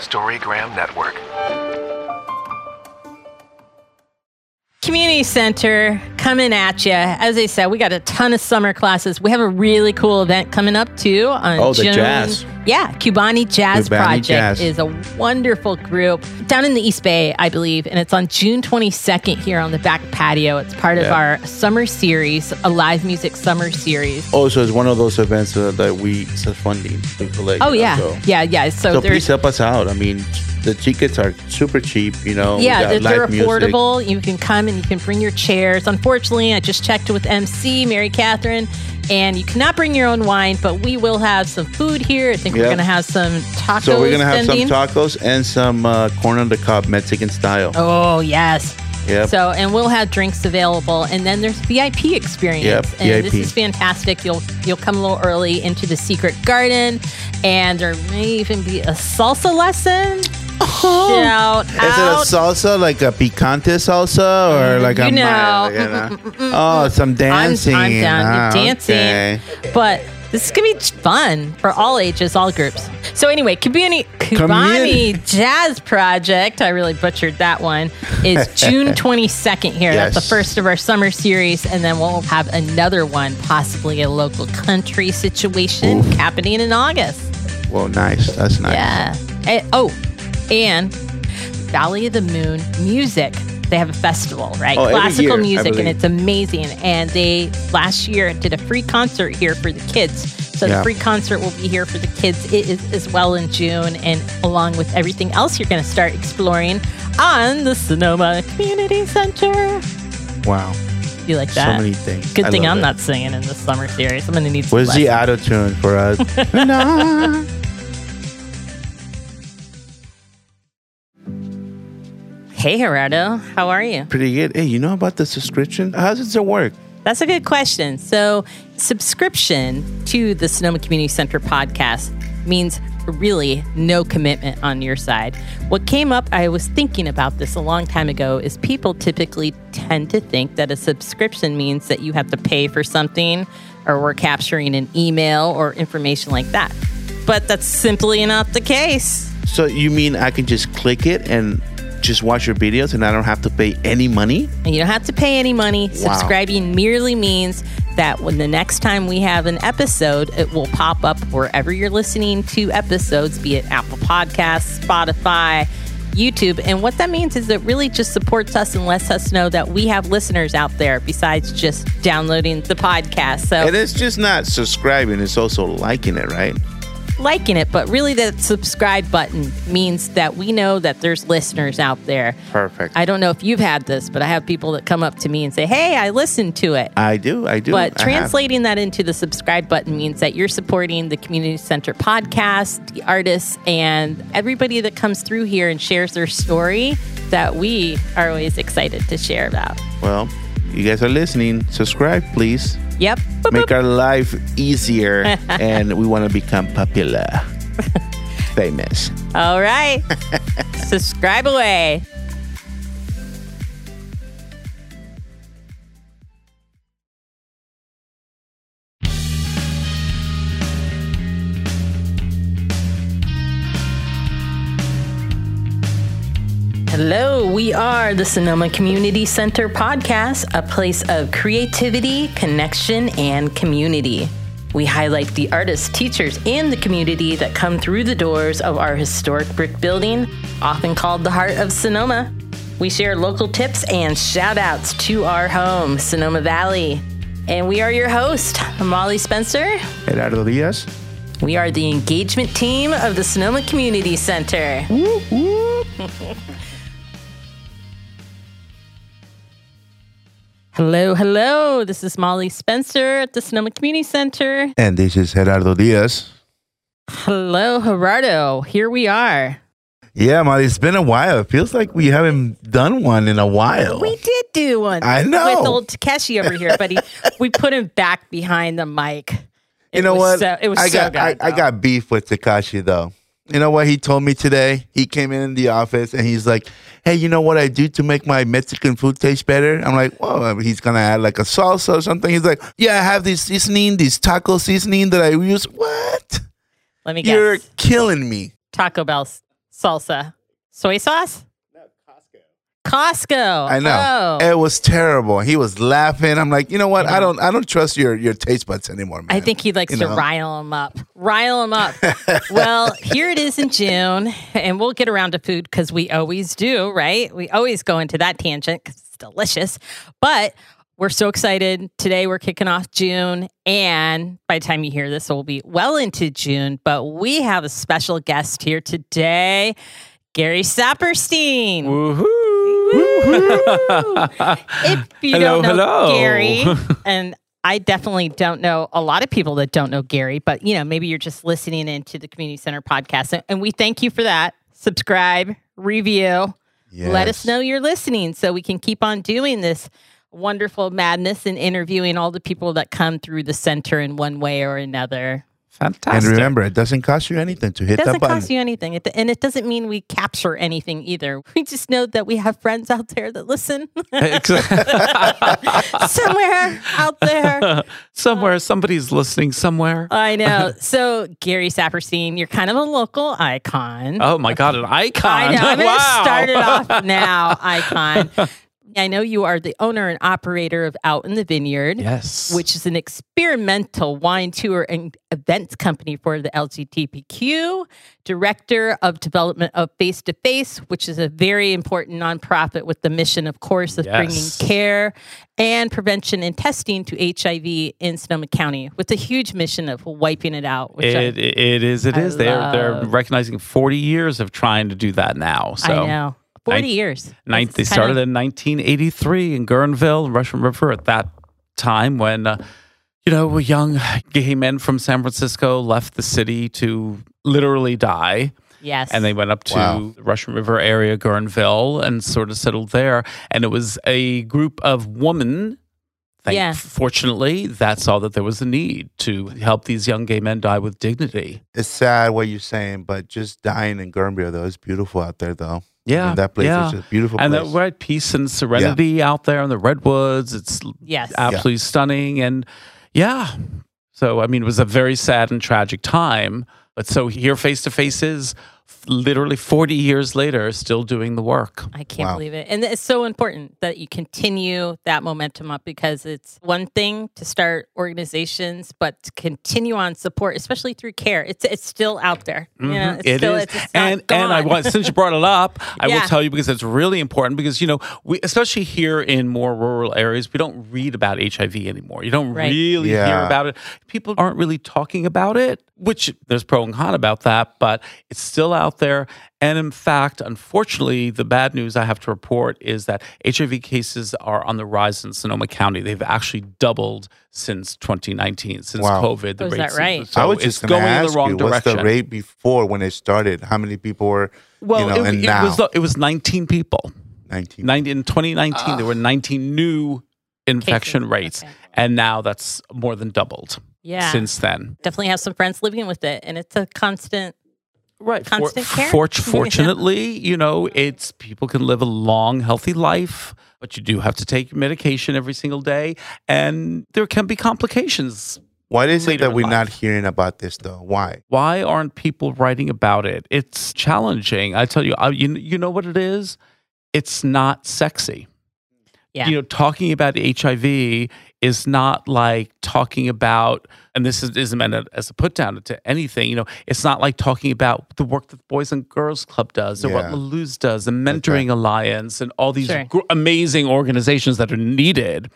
Storygram Network. Community Center coming at you. As I said, we got a ton of summer classes. We have a really cool event coming up too on Oh, the June. jazz. Yeah, Cubani Jazz Cubani Project Jazz. is a wonderful group down in the East Bay, I believe, and it's on June 22nd here on the back patio. It's part of our summer series, a live music summer series. Oh, so it's one of those events uh, that we self funding. We collect. Oh know, yeah, so- yeah, yeah. So, So please help us out. I mean, the tickets are super cheap. You know. Yeah, they're, they're live music. affordable. You can come and you can bring your chairs. Unfortunately, I just checked with MC Mary Catherine, and you cannot bring your own wine, but we will have some food here. I think we're going to have some tacos. So we're gonna have some tacos and some uh, corn on the cob Mexican style. Oh yes. Yep. So and we'll have drinks available, and then there's VIP experience, Yep, and this VIP. is fantastic. You'll you'll come a little early into the secret garden, and there may even be a salsa lesson. Shout Is it a salsa like a picante salsa or mm, like you a know. mild, you know? Oh, some dancing. I'm, I'm down Ah, with dancing. okay. But this is gonna be fun for all ages, all groups. So anyway, Kubani Kubani Jazz Project. I really butchered that one. Is June 22nd here. That's the first of our summer series, and then we'll have another one, possibly a local country situation happening in August. Well, nice. That's nice. Yeah. And- oh, and Valley of the Moon Music. They have a festival, right? Oh, Classical year, music, and it's amazing. And they last year did a free concert here for the kids. So Yeah. the free concert will be here for the kids it is as well in June, and along with everything else you're going to start exploring on the Sonoma Community Center. Wow. You like that? So many things. Good I thing I'm it. not singing in the summer series. I'm going to need some Where's the lessons. auto tune for us? Hey Gerardo, how are you? Pretty good. Hey, you know about the subscription? How does it work? That's a good question. So, subscription to the Sonoma Community Center podcast means really no commitment on your side. What came up, I was thinking about this a long time ago, is people typically tend to think that a subscription means that you have to pay for something or we're capturing an email or information like that. But that's simply not the case. So you mean I can just click it and just watch your videos and I don't have to pay any money? And you don't have to pay any money. Subscribing merely means that when the next time we have an episode, it will pop up wherever you're listening to episodes, be it Apple Podcasts, Spotify, YouTube. And what that means is it really just supports us and lets us know that we have listeners out there besides just downloading the podcast. So And it's just not subscribing, it's also liking it, right? Liking it, but really that subscribe button means that we know that there's listeners out there. Perfect. I don't know if you've had this, but I have people that come up to me and say, Hey, I listened to it. I do, I do. But I have. translating that into the subscribe button means that you're supporting the Community Center podcast, the artists, and everybody that comes through here and shares their story that we are always excited to share about. Well, you guys are listening. Subscribe, please. Yep. Boop, Make boop. our life easier, and we want to become popular, famous. All right. subscribe away. Hello, we are the Sonoma Community Center podcast, a place of creativity, connection, and community. We highlight the artists, teachers, and the community that come through the doors of our historic brick building, often called the heart of Sonoma. We share local tips and shout outs to our home, Sonoma Valley. And we are your host, Molly Spencer. Gerardo Diaz. We are the engagement team of the Sonoma Community Center. hello, hello. This is Molly Spencer at the Sonoma Community Center. And this is Gerardo Diaz. Hello, Gerardo. Here we are. Yeah, Molly, it's been a while. It feels like we haven't done one in a while. We did do one. I know. With old Takeshi over here, but he, we put him back behind the mic. It you know was what? So, it was I so got good. I, I got beef with Takashi though. You know what he told me today? He came in the office and he's like, "Hey, you know what I do to make my Mexican food taste better?" I'm like, "Well, uh, he's gonna add like a salsa or something." He's like, "Yeah, I have this seasoning, this taco seasoning that I use." What? Let me guess. You're killing me. Taco Bell salsa? Soy sauce? Costco. I know. Oh. It was terrible. He was laughing. I'm like, you know what? I mm-hmm. don't I don't trust your your taste buds anymore, man. I think he likes You to know. rile them up. Rile them up. well, here it is in June, and we'll get around to food because we always do, right? We always go into that tangent because it's delicious. But we're so excited. Today we're kicking off June, and by the time you hear this, we'll be well into June. But we have a special guest here today, Gary Saperstein. Woohoo! If you Hello, don't know hello. Gary, and I definitely don't know a lot of people that don't know Gary, but you know, maybe you're just listening into the Community Center podcast, and, and we thank you for that. Subscribe, review, let us know you're listening, so we can keep on doing this wonderful madness and interviewing all the people that come through the center in one way or another. And remember, it doesn't cost you anything to hit that button. It doesn't cost you anything, and it doesn't mean we capture anything either. We just know that we have friends out there that listen. somewhere out there. somewhere, somebody's listening somewhere. I know. So, Gary Saperstein, you're kind of a local icon. Oh my God, an icon. I know. I'm going to start it off now, icon. I know you are the owner and operator of Out in the Vineyard. Yes. Which is an experimental wine tour and events company for the LGBTQ, director of development of Face to Face, which is a very important nonprofit with the mission, of course, of Yes. bringing care and prevention and testing to HIV in Sonoma County, with a huge mission of wiping it out. Which It, it is. It is. I They're they're recognizing 40 years of trying to do that now. So I know. 40 Nin- years. Nine, It's they kinda- started in 1983 in Guerneville, Russian River. At that time, when uh, you know young gay men from San Francisco left the city to literally die, Yes. and they went up to Wow. the Russian River area, Guerneville, and sort of settled there. And it was a group of women. Thank, Yeah. Fortunately, that saw that there was a need to help these young gay men die with dignity. It's sad what you're saying, but just dying in Guernsey though is beautiful out there though. Yeah, And that place yeah. is a beautiful and place. that we're at peace and serenity out there in the redwoods. It's yes. absolutely stunning, and yeah. So I mean, it was a very sad and tragic time. But so here, face to face is f- literally 40 years later, still doing the work. I can't Wow. believe it. And it's so important that you continue that momentum up because it's one thing to start organizations, but to continue on support, especially through care. It's it's still out there. Mm-hmm. You know, it's It still, is. It's, it's not and and I gone. want since you brought it up, I Yeah. will tell you because it's really important because you know we especially here in more rural areas we don't read about HIV anymore. You don't Right. really hear about it. People aren't really talking about it, which there's pro and con about that, but it's still out there. And in fact, unfortunately, the bad news I have to report is that HIV cases are on the rise in Sonoma County. They've actually doubled since 2019, since Wow. COVID. The Oh, is that right? So I was it's just going gonna in the wrong you, direction. what's the rate before when it started? How many people were Well, you know, it, and it now was it was 19 people. 19? 90, in 2019, there were 19 new infection Cases, rates, okay. and now that's more than doubled yeah. since then. Definitely have some friends living with it, and it's a constant. Right. Constant care? fort- fortunately, you know, it's people can live a long, healthy life, but you do have to take medication every single day, and there can be complications. What is it later that we're not hearing about this though? Why? Why aren't people writing about it? It's challenging. I tell you, I, you, you know what it is? It's not sexy. Yeah. You know, talking about HIV is not like talking about, and this is, isn't meant as a put down to anything, you know, it's not like talking about the work that the Boys and Girls Club does or what Yeah. Luz does, the Mentoring Alliance, and all these Sure. gr- amazing organizations that are needed.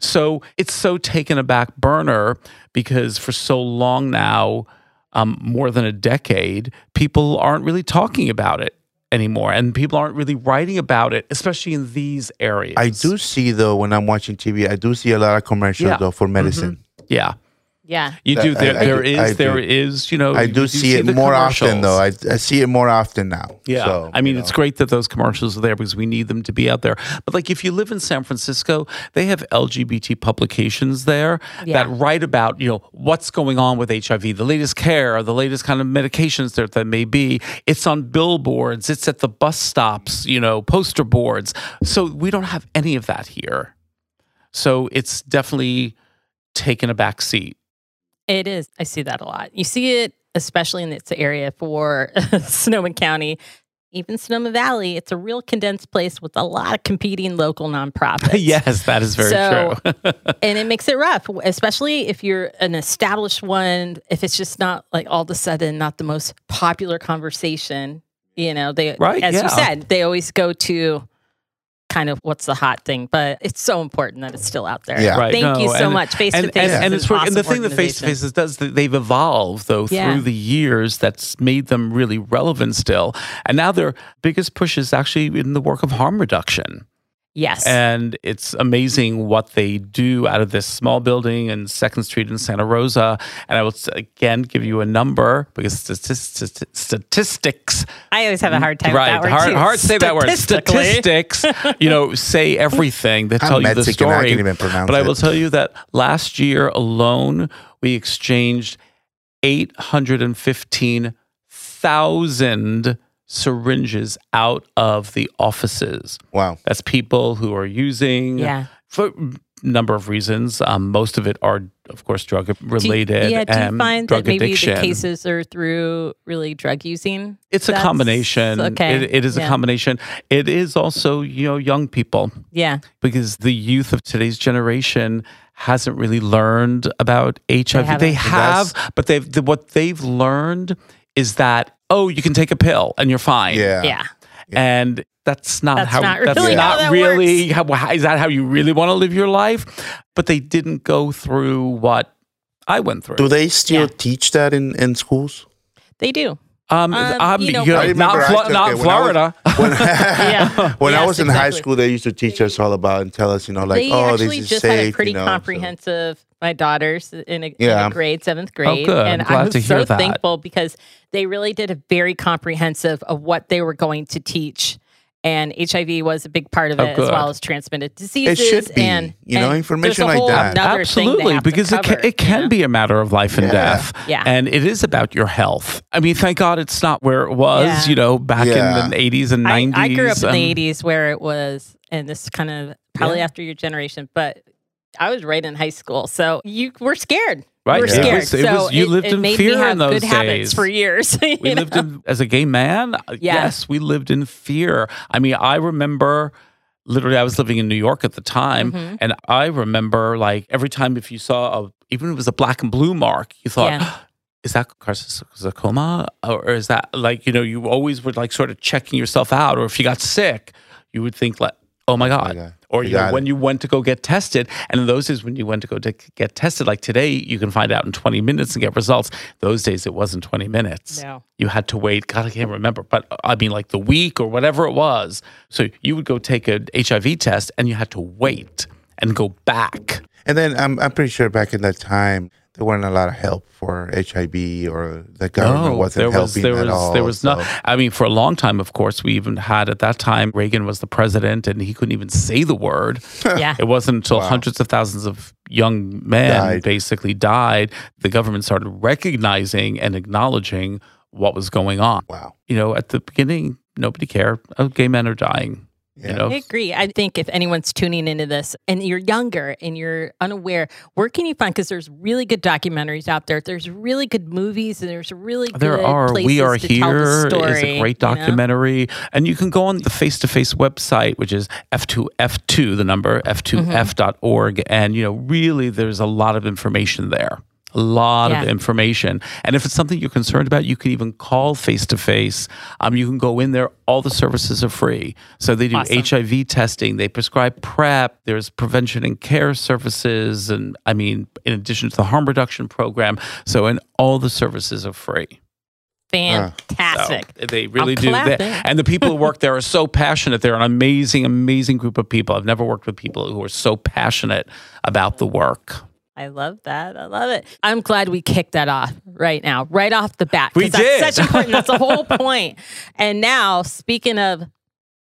So it's so taken a back burner because for so long now, um, more than a decade, people aren't really talking about it anymore, and people aren't really writing about it, especially in these areas. I do see though when I'm watching TV, I do see a lot of commercials Yeah. though for mm-hmm. medicine. yeah. Yeah. You do. I- There, I there do- I there do. is. You know. I you do see it more often though. I, I see it more often now. Yeah, So, I mean, it's know. great that those commercials are there because we need them to be out there. But like, if you live in San Francisco, they have LGBT publications there Yeah. that write about you know what's going on with HIV, the latest care, the latest kind of medications that that may be. It's on billboards, it's at the bus stops, you know, poster boards. So we don't have any of that here. So it's definitely taken a back seat. It is. I see that a lot. You see it especially in this area for Sonoma County, even Sonoma Valley, it's a real condensed place with a lot of competing local nonprofits. yes, that is very So- true. and it makes it rough, especially if you're an established one. If it's just not like all of a sudden not the most popular conversation, you know, they Right, as yeah. you said, they always go to kind of what's the hot thing, but it's so important that it's still out there. Yeah. Right, Thank no, you so and- much. Face to and, face, and, is and an it's work- and the thing that face to organization. faces does that they've evolved though Yeah. through the years that's made them really relevant still and now their biggest push is actually in the work of harm reduction Yes. And it's amazing what they do out of this small building in Second Street in Santa Rosa. And I will again give you a number because statistics. I always have a hard time right, with that hard, word. Hard say that word. Statistics, you know, say everything. that tell you the story. I can't even pronounce but. I will tell you that last year alone, we exchanged 815,000 syringes out of the offices. Wow. That's people who are using Yeah. for a number of reasons. Um, most of it are, of course, drug Do you- related. yeah. Do you find drug that maybe addiction. the cases are through really drug using? It's a combination. okay, It, it is yeah. a combination. It is also, you know, young people Yeah. because the youth of today's generation hasn't really learned about HIV. They, haven't. have, but they've the, what they've learned is that oh, you can take a pill and you're fine. Yeah. Yeah. and that's not That's how not that's really how not that really how, how- is that how you really want to live your life but they didn't go through what i went through Do they still Yeah. teach that in, in schools? They do. um, Um, um, you know, you know, I not, remember I not it when I was- florida When, Yeah. when I was in high school, they used to teach us all about and tell us, you know, like, they oh, this is just safe. had a pretty you know, so- comprehensive. My daughter's in a, in a grade, seventh oh, grade, good. I'm and glad I was to hear so that. thankful because they really did a very comprehensive of what they were going to teach, and HIV was a big part of Oh, it, as well as transmitted diseases. It should be, and you know, and information like that. another thing they Absolutely, have to because it can, it you can know? be a matter of life and Yeah. death. Yeah. And it is about your health. I mean, thank God it's not where it was, Yeah. you know, back Yeah. in the 80s and 90s. I, I grew up in the 80s where it was, and this is kind of probably after your generation, but I was right in high school. So you were scared. Right. We're It scared. was- it so was- you lived it in fear in those good habits days. for years. we know? lived in as a gay man yes we lived in fear i mean i remember literally i was living in new york at the time Mhm. and i remember like every time if you saw a even if it was a black and blue mark you thought Yeah. is that carcinoma or is that like you know you always were like sort of checking yourself out or if you got sick you would think like oh my god God. or You you know, when you went to go get tested and in those days when you went to go to get tested like today you can find out in 20 minutes and get results those days it wasn't 20 minutes No. you had to wait. God, I can't remember, but uh, I mean, like the week or whatever it was. So you would go take an HIV test and you had to wait and go back. And then I'm, I'm pretty sure back in that time, there wasn't a lot of help for HIV or the government wasn't there was helping there at was all. there was so- no. I mean, for a long time, of course, we even had at that time Reagan was the president and he couldn't even say the word. Yeah. It wasn't until Wow. hundreds of thousands of young men Died. basically died. The government started recognizing and acknowledging what was going on. Wow. You know, at the beginning, nobody cared. Oh, gay men are dying. Yeah. You know, I agree. I think if anyone's tuning into this and you're younger and you're unaware, where can you find? Because there's really good documentaries out there. There's really good movies, and there's really good There are. places We Are to tell the Here is a great you know? documentary. And you can go on the face to face website, which is F2F2, the number, F2F.org. Mm-hmm. And, you know, really there's a lot of information there. A lot of information. And if it's something you're concerned about, you can even call face to face. Um, You can go in there. All the services are free. So they do Awesome. HIV testing, they prescribe PrEP, there's prevention and care services. And I mean, in addition to the harm reduction program. So, and all the services are free. Fantastic. So they really I'm do. They- and the people who work there are so passionate. They're an amazing, amazing group of people. I've never worked with people who are so passionate about the work. I love that. I love it. I'm glad we kicked that off right now, right off the bat. We that's did. Such important. That's the whole point. And now, speaking of,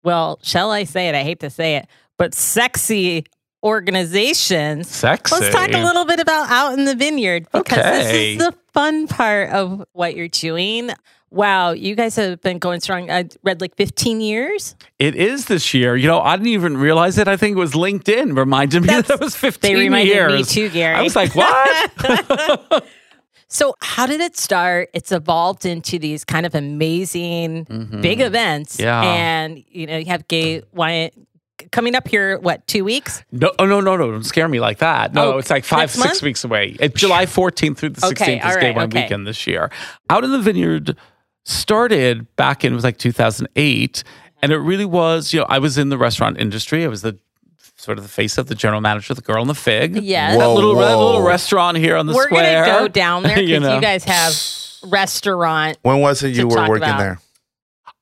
well, shall I say it? I hate to say it, but sexy organizations. Sexy. Let's talk a little bit about Out in the Vineyard because Okay. this is the fun part of what you're doing. Wow, you guys have been going strong. I read like 15 years. It is this year. You know, I didn't even realize it. I think it was LinkedIn reminded me That's- that it was 15 They reminded years. me too, Gary. I was like, what? So, how did it start? It's evolved into these kind of amazing big events. Mm-hmm. Yeah. And, you know, you have Gay Wine coming up here, what, two weeks? No, oh, no, no, no! Don't scare me like that. No, Oh, it's like five, six month? weeks away. It's July 14th through the 16th Okay, is all Gay right, Wine okay. Weekend this year. Out in the Vineyard started back in it was like 2008, and it really was. You know, I was in the restaurant industry. I was the sort of the face of the general manager, the girl and the fig. Yes. that Whoa, little that little restaurant here on the We're square. going to go down there because You you, guys have restaurant. When was it you were working about. there?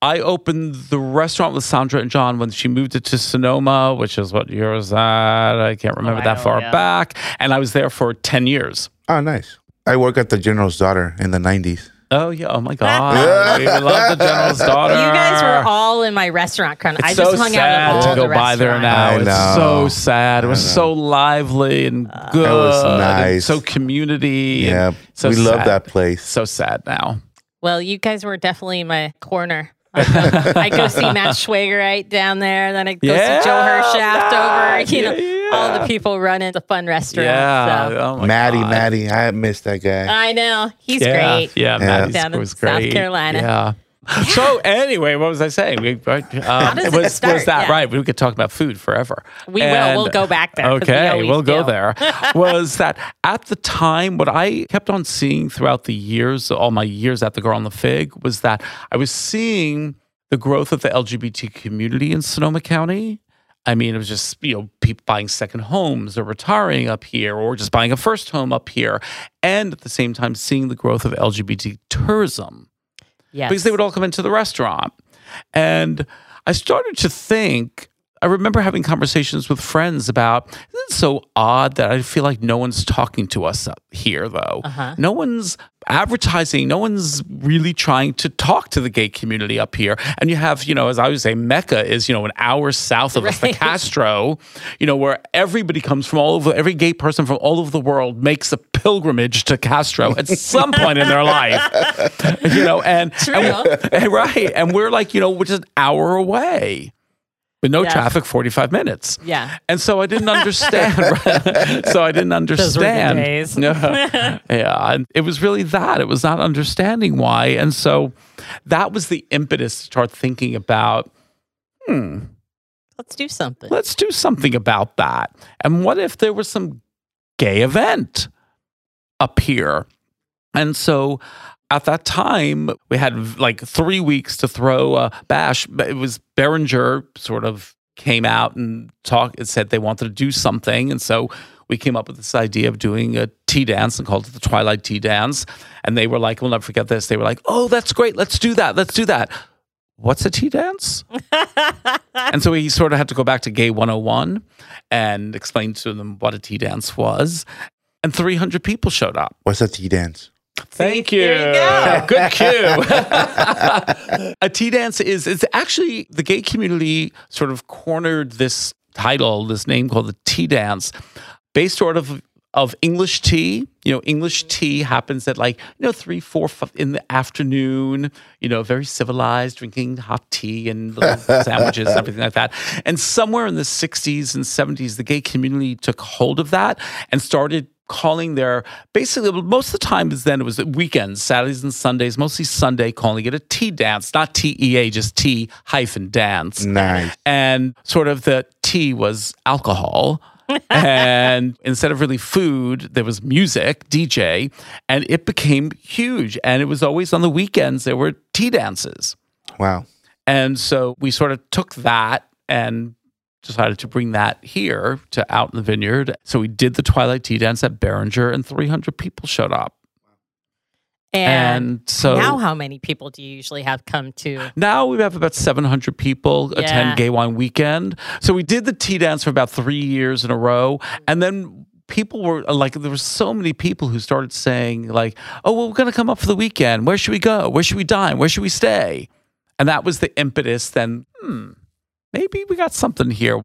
I opened the restaurant with Sandra and John when she moved it to Sonoma, which is what year was that? I can't remember I that far yeah. back. And I was there for 10 years. Oh, nice. I work at the General's daughter in the 90s. Oh, yeah. Oh, my God. we love the General's daughter. You guys were all in my restaurant. Chron- It's I so just hung out sad at all to go the by there now. I It's know. so sad. It was so lively and uh, good. It was and nice. so community. and Yeah, so we love sad. that place. So sad now. Well, you guys were definitely in my corner. I go, see Matt Schwager right down there. Then I go Yeah, see Joe Hershaft Matt, over. You know, yeah, all the people running the fun restaurant. Yeah. So. Oh, my Maddie, God. Maddie, I miss that guy. I know. He's yeah, great. Yeah, Yeah. Maddie's Down in was South great. Carolina. Yeah. So anyway, what was I saying? We, right, um, does it it was, start? was that Yeah. right? We could talk about food forever. We will. We'll go back there. Okay, always we'll go there. was that at the time, what I kept on seeing throughout the years, all my years at the Girl and the Fig, was that I was seeing the growth of the LGBT community in Sonoma County. I mean, it was just, you know, people buying second homes or retiring up here or just buying a first home up here. And at the same time, seeing the growth of LGBT tourism Yes. because they would all come into the restaurant. And I started to think, I remember having conversations with friends about, isn't it so odd that I feel like no one's talking to us up here, though? Uh-huh. No one's advertising, no one's really trying to talk to the gay community up here. And you have, you know, as I would say, Mecca is, you know, an hour south of us, the Castro, you know, where everybody comes from all over, every gay person from all over the world makes a pilgrimage to Castro at some point in their life. You know, and- and right. And we're like, you know, we're just an hour away with no Yeah. traffic, 45 minutes. Yeah. And so I didn't understand. right? So I didn't were good understand. days. yeah. yeah. And it was really that. It was not understanding why. And so that was the impetus to start thinking about, hmm, Let's do something. let's do something about that. And what if there was some gay event up here? And so at that time, we had like three weeks to throw a bash. But It was Behringer sort of came out and talked and said they wanted to do something. And so we came up with this idea of doing a tea dance and called it the Twilight Tea Dance. And they were like, we'll never forget this. They were like, oh, that's great. Let's do that. Let's do that. What's a tea dance? and so he sort of had to go back to Gay 101 and explain to them what a tea dance was. And 300 people showed up. What's a tea dance? Thank you. There you go. Good cue. a tea dance is it's actually the gay community sort of cornered this title, this name called the tea dance, based sort of of English tea. You know, English tea happens at like, you know, three, four in the afternoon, you know, very civilized, drinking hot tea and little sandwiches and everything like that. And somewhere in the 60s and 70s, the gay community took hold of that and started calling their basically most of the time is then it was weekends saturdays and sundays mostly sunday calling it a tea dance not tea just tea hyphen dance Nice. and sort of the tea was alcohol and instead of really food there was music dj and it became huge. And it was always on the weekends there were tea dances. Wow. and so we sort of took that and decided to bring that here to out in the vineyard. So we did the twilight tea dance at Behringer and 300 people showed up And, and so now, how many people do you usually have come to? Now we have about 700 people Yeah. attend Gay Wine Weekend. So we did the tea dance for about three years in a row. And then people were like, there were so many people who started saying, like, oh, well, we're going to come up for the weekend. Where should we go? Where should we dine? Where should we stay? And that was the impetus then, hmm, maybe we got something here.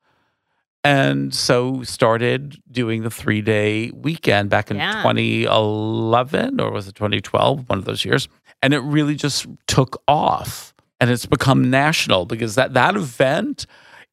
And so started doing the three day weekend back in Yeah. 2011 or was it 2012, one of those years. And it really just took off and it's become national because that, that event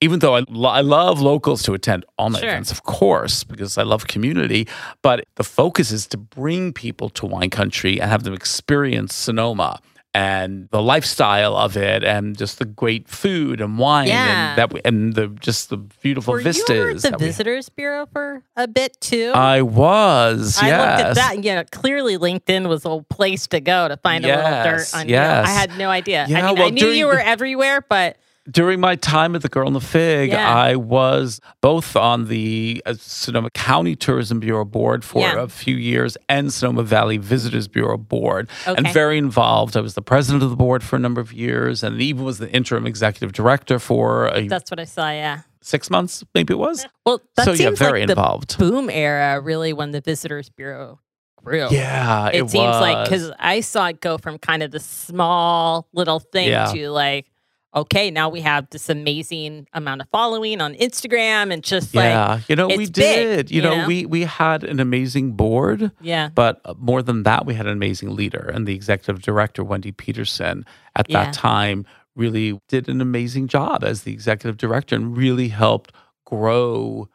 even though I, lo- I love locals to attend all my Sure. events, of course, because I love community, but the focus is to bring people to wine country and have them experience Sonoma and the lifestyle of it and just the great food and wine Yeah. and that we, and the just the beautiful Were vistas. you at the Visitors Bureau for a bit too? I was, I yes. looked at that. and, You know, clearly LinkedIn was a place to go to find a little dirt on you. yes. I had no idea. Yeah, I mean, I knew you were the- everywhere, but During my time at the Girl and the Fig, Yeah. I was both on the uh, Sonoma County Tourism Bureau board for Yeah. a few years and Sonoma Valley Visitors Bureau board, and very involved. I was the president of the board for a number of years, and even was the interim executive director for a, that's what I saw. Yeah. six months, maybe it was. Well, that So, yeah, seems very like involved. the boom era, really, when the Visitors Bureau grew. Yeah, it, it, seems like because I saw it go from kind of the small little thing Yeah. to like, okay, now we have this amazing amount of following on Instagram and just like, yeah, you know, we big, did. you you know, know? we we had an amazing board. yeah, But uh, more than that, we had an amazing leader, and the executive director, Wendy Peterson, at Yeah. that time really did an amazing job as the executive director and really helped grow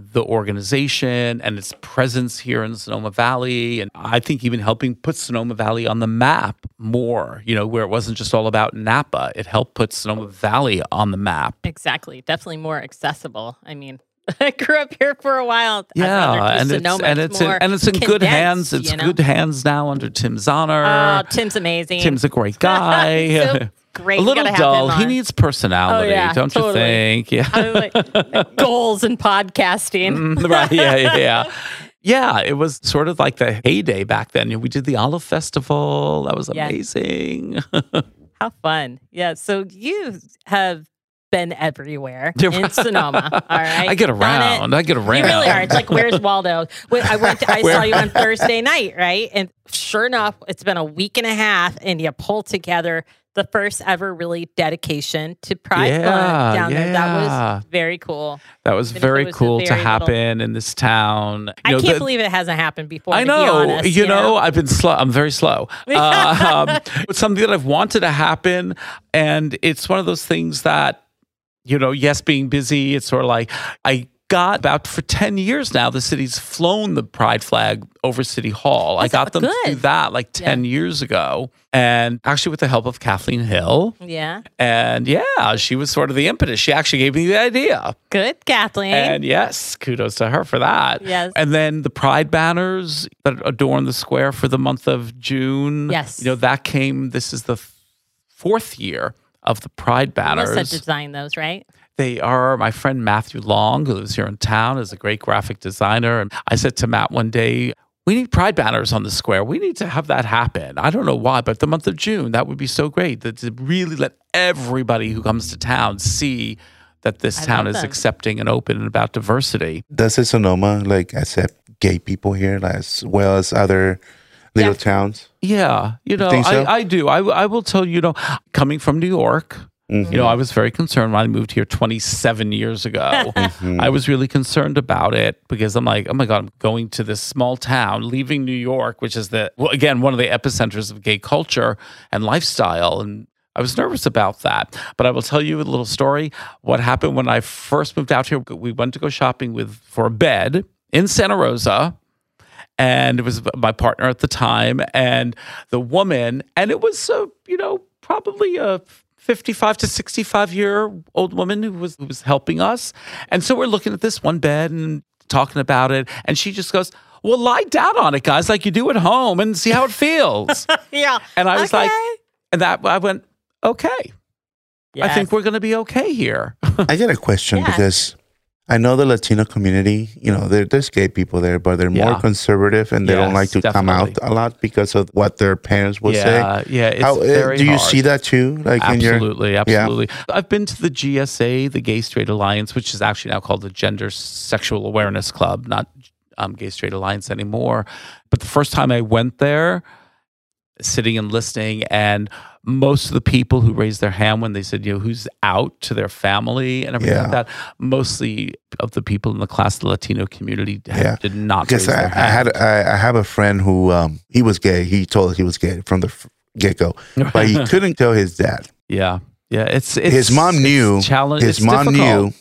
the organization and its presence here in Sonoma Valley. And I think even helping put Sonoma Valley on the map more, you know, where it wasn't just all about Napa. It helped put Sonoma Valley on the map. exactly. Definitely more accessible. I mean, I grew up here for a while. Yeah, and it's Sonoma. and it's in, and it's in good hands. It's you know? good hands now under Tim Zahner. Oh, Tim's amazing. Tim's a great guy. So great. a little dull. He needs personality, Oh, yeah, don't you think? Yeah. I like, goals in podcasting. Mm, right. Yeah. Yeah. Yeah. Yeah, it was sort of like the heyday back then. We did the Olive Festival. That was Yeah. amazing. How fun. Yeah. So you have been everywhere in. Sonoma. All right. I get around. I get around. You really are. It's like, where's Waldo? I went. To, I saw you on Thursday night, right? And sure enough, it's been a week and a half, and you pulled together the first ever really dedication to Pride Yeah, Month down there. That was very cool. That was very was cool to very little- happen in this town. You I know, can't the- believe it hasn't happened before. I to know. Be honest, you know, I've been slow. I'm very slow. Uh, um, it's something that I've wanted to happen, and it's one of those things that, you know, yes, being busy. It's sort of like I got about for ten years now. The city's flown the pride flag over City Hall. I got them to do that like ten years ago, and actually with the help of Kathleen Hill. Yeah. And yeah, she was sort of the impetus. She actually gave me the idea. Good, Kathleen. And yes, kudos to her for that. Yes. And then the pride banners that adorn the square for the month of June. Yes. You know, that came, this is the fourth year of the pride banners. you must have banners. designed those, right? They are my friend Matthew Long, who lives here in town, is a great graphic designer. And I said to Matt one day, we need pride banners on the square. We need to have that happen. I don't know why, but the month of June, that would be so great that to really let everybody who comes to town see that this I town is them. accepting and open and about diversity. Does it Sonoma like accept gay people here as well as other little Yeah. towns? Yeah, you know, think so? I, I do. I, I will tell you, you know, coming from New York, Mhm. you know, I was very concerned when I moved here 27 years ago. Mhm. I was really concerned about it because I'm like, oh my God, I'm going to this small town, leaving New York, which is the, well, again, one of the epicenters of gay culture and lifestyle. And I was nervous about that. But I will tell you a little story. What happened when I first moved out here, we went to go shopping with for a bed in Santa Rosa and it was my partner at the time and the woman and it was a you know probably a 55 to 65 year old woman who was who was helping us. And so we're looking at this one bed and talking about it. And she just goes well lie down on it guys like you do at home and see how it feels. Yeah. and i was like and that i went okay. I think we're going to be okay here. I get a question Yeah. because I know the Latino community, you know, there's gay people there, but they're more Yeah. conservative and they don't like Yes, to come out a lot because of what their parents would say. yeah yeah it's How, very do you hard. see that too? Like in your Absolutely, absolutely. I've been to the GSA, the Gay Straight Alliance, which is actually now called the Gender Sexual Awareness Club, not um, Gay Straight Alliance anymore. But the first time I went there, sitting and listening, and most of the people who raised their hand when they said, you know, who's out to their family and everything like that, mostly of the people in the class, the Latino community, had- Yeah. did not because raise I, I had I, I have a friend who um he was gay. He told us he was gay from the get go, but he couldn't tell his dad. yeah. Yeah, it's, it's his mom knew. challenge. his mom difficult. knew.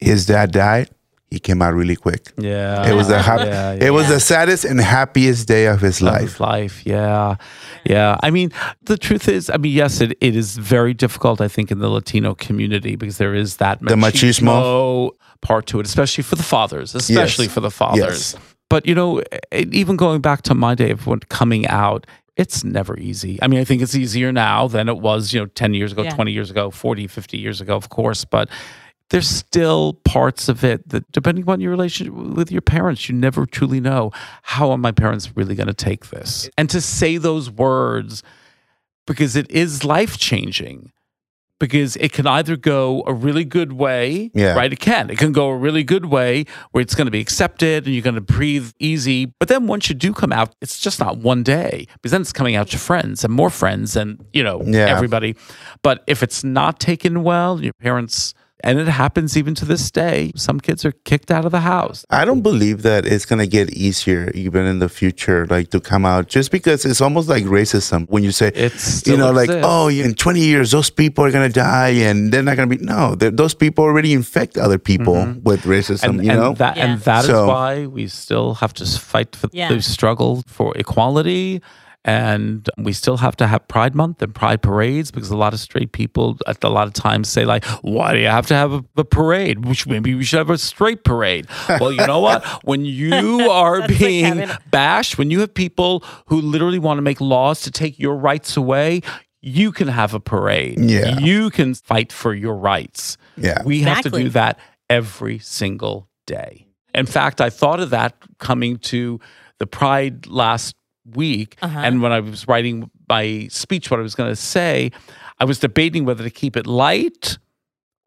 His dad died. He came out really quick. Yeah, It was the hap- Yeah, it was yeah. the saddest and happiest day of his of life. his life. Yeah. Yeah. I mean, the truth is, I mean, yes, it, it is very difficult, I think, in the Latino community because there is that The machismo. part to it, especially for the fathers, especially Yes. for the fathers. Yes. But, you know, it, even going back to my day of when coming out, it's never easy. I mean, I think it's easier now than it was, you know, 10 years ago, Yeah. 20 years ago, 40, 50 years ago, of course. But there's still parts of it that, depending on your relationship with your parents, you never truly know how are my parents really going to take this. And to say those words, because it is life changing, because it can either go a really good way, Yeah. right? It can. It can go a really good way where it's going to be accepted and you're going to breathe easy. But then once you do come out, it's just not one day because then it's coming out to friends and more friends and, you know, Yeah. everybody. But if it's not taken well, your parents, and it happens even to this day, some kids are kicked out of the house. I don't believe that it's gonna get easier even in the future, like to come out, just because it's almost like racism when you say It's you know, like, oh, in 20 years, those people are going to die and they're not going to be. No, those people already infect other people mm-hmm. with racism, and, you know? that Yeah. and that is So- why we still have to fight for Yeah. the struggle for equality and we still have to have pride month and pride parades because a lot of straight people at a lot of times say like why do you have to have a, a parade? Which maybe we should have a straight parade. Well you know what? When you are That's like being bashed when you have people who literally want to make laws to take your rights away you can have a parade. Yeah. you can fight for your rights. Yeah. we have to do that every single day. In fact, I thought of that coming to the Pride last week. Uh-huh. And when I was writing my speech, what I was going to say, I was debating whether to keep it light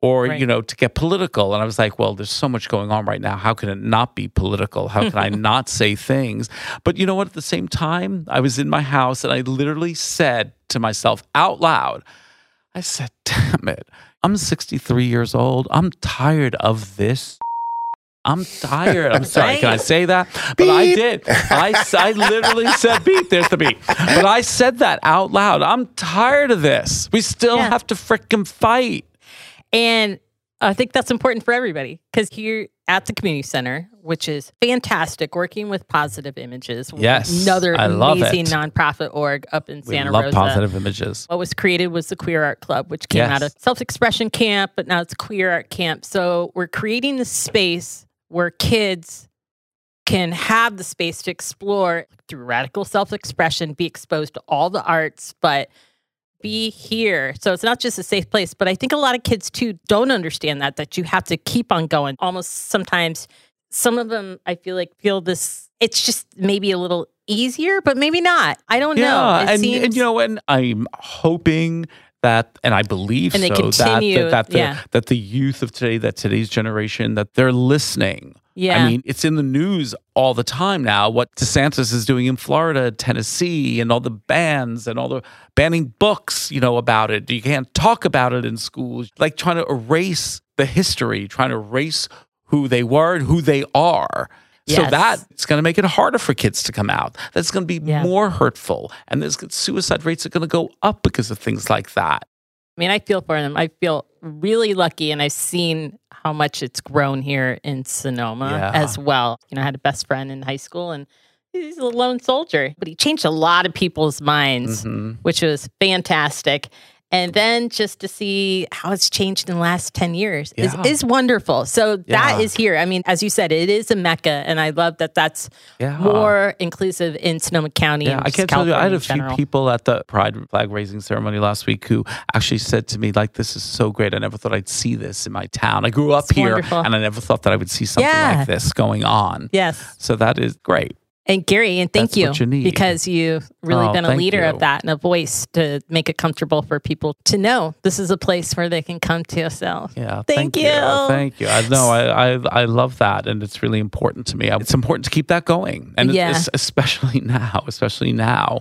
or, Right. you know, to get political. And I was like, well, there's so much going on right now. How can it not be political? How can I not say things? But you know what? At the same time, I was in my house and I literally said to myself out loud, I said, damn it. I'm 63 years old. I'm tired of this. I'm tired. I'm sorry. Can I say that? But I did. I, I literally said beep. There's the beep. But I said that out loud. I'm tired of this. We still Yeah. have to frickin' fight. And I think that's important for everybody because here at the community center, which is fantastic, working with positive images. Yes, another amazing it. nonprofit org up in We Santa love Rosa. positive images. What was created was the Queer Art Club, which came Yes. out of self expression camp, but now it's Queer Art Camp. So we're creating this space where kids can have the space to explore through radical self expression, be exposed to all the arts, but be here. So it's not just a safe place, but I think a lot of kids too don't understand that, that you have to keep on going. Almost sometimes, some of them I feel like feel this, it's just maybe a little easier, but maybe not. I don't know. Yeah, It and, seems- and you know, and I'm hoping that, and I believe And so continue, that that, that, the, yeah. that the youth of today, that today's generation, that they're listening. Yeah. I mean, it's in the news all the time now. What DeSantis is doing in Florida, Tennessee, and all the bans and all the banning books, you know, about it. You can't talk about it in schools. Like trying to erase the history, trying to erase who they were and who they are. So Yes. that it's going to make it harder for kids to come out. That's going to be Yeah. more hurtful, and there's suicide rates are going to go up because of things like that. I mean, I feel for them. I feel really lucky, and I've seen how much it's grown here in Sonoma Yeah. as well. You know, I had a best friend in high school, and he's a lone soldier, but he changed a lot of people's minds, Mhm. which was fantastic. And then just to see how it's changed in the last 10 years Yeah. is, is wonderful. So that Yeah. is here. I mean, as you said, it is a mecca, and I love that that's Yeah. more inclusive in Sonoma County. Yeah, I can't tell you. I had a few general. people at the Pride flag raising ceremony last week who actually said to me, like, this is so great. I never thought I'd see this in my town. I grew up It's here wonderful. and I never thought that I would see something Yeah. like this going on. Yes. So that is great. And Gary, and thank you, you because you've really Oh, been a leader you. of that and a voice to make it comfortable for people to know this is a place where they can come to yourself. Yeah. Thank you. Thank you. I know. I, I I love that, and it's really important to me. It's important to keep that going, and Yeah. it's, especially now, especially now.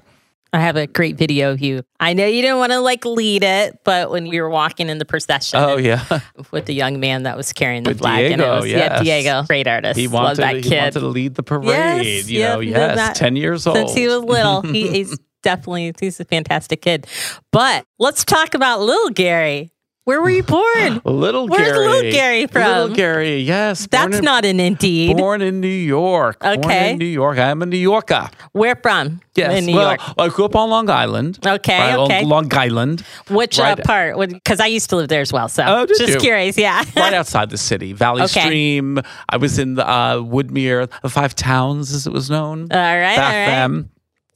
I have a great video of you. I know you didn't want to like lead it, but when we were walking in the procession Oh yeah. with the young man that was carrying the With flag, and it Diego, was yeah. Diego, great artist. He Love wanted, that he kid. wanted to lead the parade. Yes, you yep, he did yes, that ten years old. Since he was little, he, he's definitely he's a fantastic kid. But let's talk about little Gary. Where were you born? Little Gary. Where's Gary. little Gary from? Little Gary, yes. That's in- not an indeed. Born in New York. Okay. Born in New York. I'm a New Yorker. Where from? Yes. In New well, York. I grew up on Long Island. Okay, Right, okay. Long Island. Which right- uh, part? Because I used to live there as well. So Oh, did just you? curious. Yeah. right outside the city, Valley Okay. Stream. I was in the uh, Woodmere, the Five Towns, as it was known all right. back all right. then.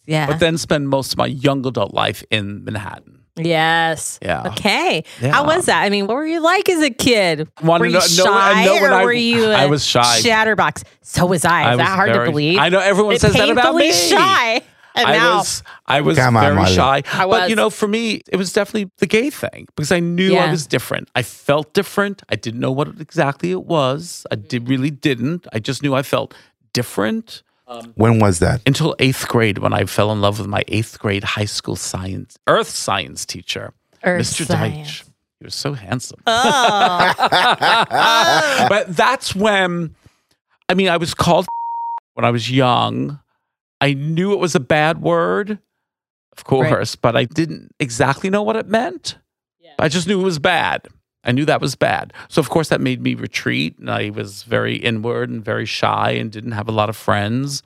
Yeah. But then spend most of my young adult life in Manhattan. Yes. Yeah. Okay. Yeah. How was that? I mean, what were you like as a kid? Wanna were you know- shy know- I or I- were you? I a was shy. Chatterbox. So was I. Is I that hard very- to believe? I know everyone It says that about me. Shy. And I now, was I was Come on, very Marlon. shy. I But you know, for me, it was definitely the gay thing because I knew I was different. I felt different. I didn't know what exactly it was. I did really didn't. I just knew I felt different Um, when was that? until eighth grade when I fell in love with my eighth grade high school science earth science teacher, Earth Mr. science. Deitch. He was so handsome. Oh. but that's when I mean I was called when I was young. I knew it was a bad word, of course, but I didn't exactly know what it meant. I just knew it was bad. I knew that was bad. So of course that made me retreat and I was very inward and very shy and didn't have a lot of friends.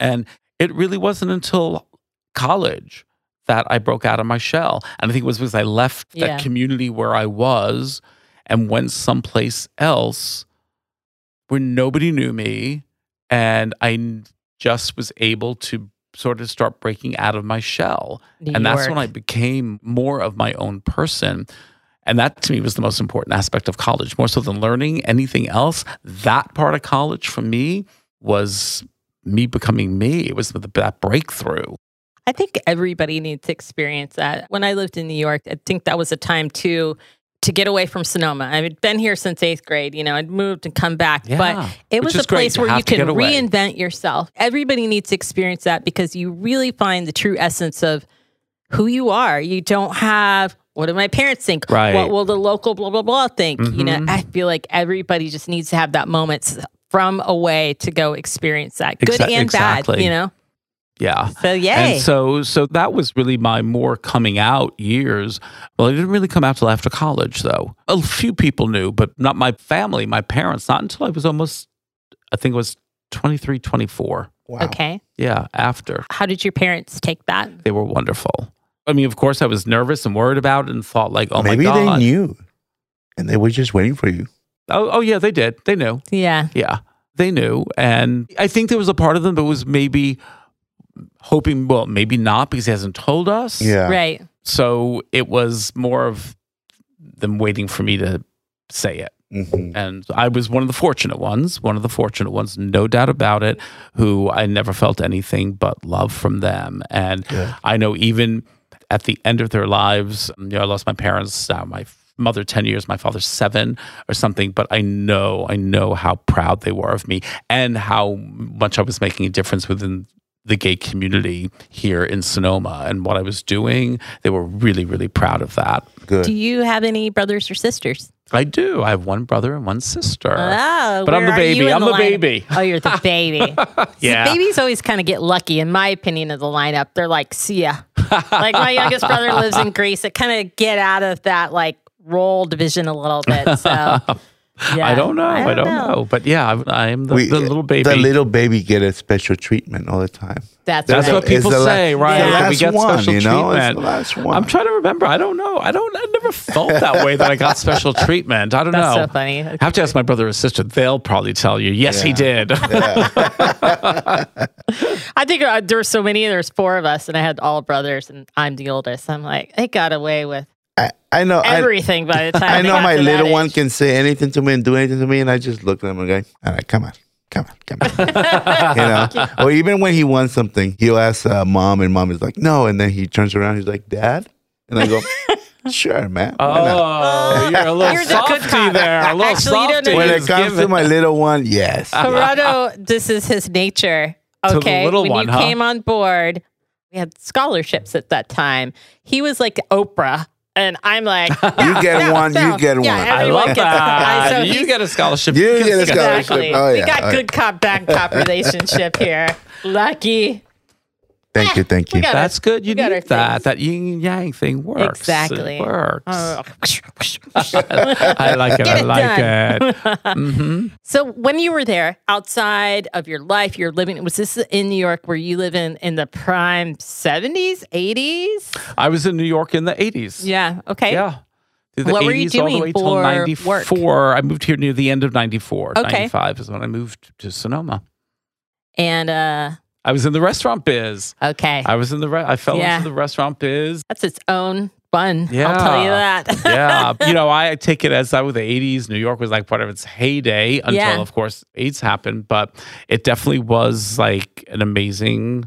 And it really wasn't until college that I broke out of my shell. And I think it was because I left Yeah. that community where I was and went someplace else where nobody knew me and I just was able to sort of start breaking out of my shell. New and that's when I became more of my own person. And that to me was the most important aspect of college, more so than learning anything else. That part of college for me was me becoming me. It was that breakthrough. I think everybody needs to experience that. When I lived in New York, I think that was a time too to get away from Sonoma. I've been here since eighth grade. You know, I'd moved and come back, Yeah, but it was a place where you can reinvent yourself. Everybody needs to experience that because you really find the true essence of who you are. You don't have what do my parents think? Right. What will the local blah blah blah think? You know, Mhm. I feel like everybody just needs to have that moment from away to go experience that, good Exa- and bad. You know. Yeah. So yay. And so so that was really my more coming out years. Well, I didn't really come out till after college though. A few people knew, but not my family, my parents, not until I was almost I think it was 23, 24. Wow. okay. Yeah, after. How did your parents take that? They were wonderful. I mean, of course I was nervous and worried about it and thought like, oh Maybe my they knew, and they were just waiting for you. Oh, oh yeah, they did. They knew. Yeah. Yeah, they knew. And I think there was a part of them that was maybe hoping, well, maybe not because he hasn't told us. Yeah. Right. So it was more of them waiting for me to say it. Mhm. And I was one of the fortunate ones, one of the fortunate ones, no doubt about it, who I never felt anything but love from them. And Yeah. I know even at the end of their lives, you know, I lost my parents, uh, my mother 10 years, my father seven or something, but I know, I know how proud they were of me and how much I was making a difference within the gay community here in Sonoma and what I was doing. They were really, really proud of that. Good. Do you have any brothers or sisters? I do. I have one brother and one sister. Oh, But I'm the baby. I'm the lineup? baby. Oh, you're the baby. See, Yeah. babies always kind of get lucky, in my opinion, of the lineup. They're like, see ya. Like my youngest brother lives in Greece. It kind of get out of that like role division a little bit. So yeah, I don't know. I don't, know. But yeah, I, I am the, We- the little baby. The little baby get a special treatment all the time. That's, That's right. what people It's the la- say, right? the That we last get one, special you know? It's treatment. the last one. I'm trying to remember. I don't know. I don't. I never felt that way that I got special treatment. I don't That's know. so funny. I have to ask my brother or sister. They'll probably tell you. Yes, he Yeah. did. I think uh, there were so many. There's four of us, and I had all brothers, and I'm the oldest. I'm like, they got away with I, I know. I, everything by the time I know my little one age. can say anything to me and do anything to me, and I just look at him and go, "All right, come on, come on, come on." you know. Or even when he wants something, he'll ask uh, mom, and mom is like, "No," and then he turns around, he's like, "Dad," and I go, "Sure, man." why not?" Oh, you're a little You're the good softy cop. there. A little Actually, you don't softy. know when you it is comes to my little one, yes. Corrado, this is his nature. the Okay. little when one, you huh? came on board, we had scholarships at that time. He was like Oprah. And I'm like, You get one, you get one. Yeah, I love gets I- that. so you get a scholarship. You get a scholarship. Exactly. Oh, we got good cop, bad cop relationship here. Lucky. Thank you, thank you. got That's good. You we got need that. things. That yin yang thing works. Exactly. It works. Oh. I like it. Get I it like done. it. So when you were there, outside of your life, you're living. Was this in New York? Where you live in in the prime seventies, eighties? I was in New York in the 80s. Yeah. Okay. Yeah. Through the What 80s were you all doing the way till for 94. work? I moved here near the end of 94. Okay. 95 is when I moved to Sonoma. And uh, I was in the restaurant biz. okay, I was in the re- I fell Yeah. into the restaurant biz. that's its own fun. Yeah. I'll tell you that. yeah, you know, I take it as I was the '80s. New York was like part of its heyday until, Yeah. of course, AIDS happened. But it definitely was like an amazing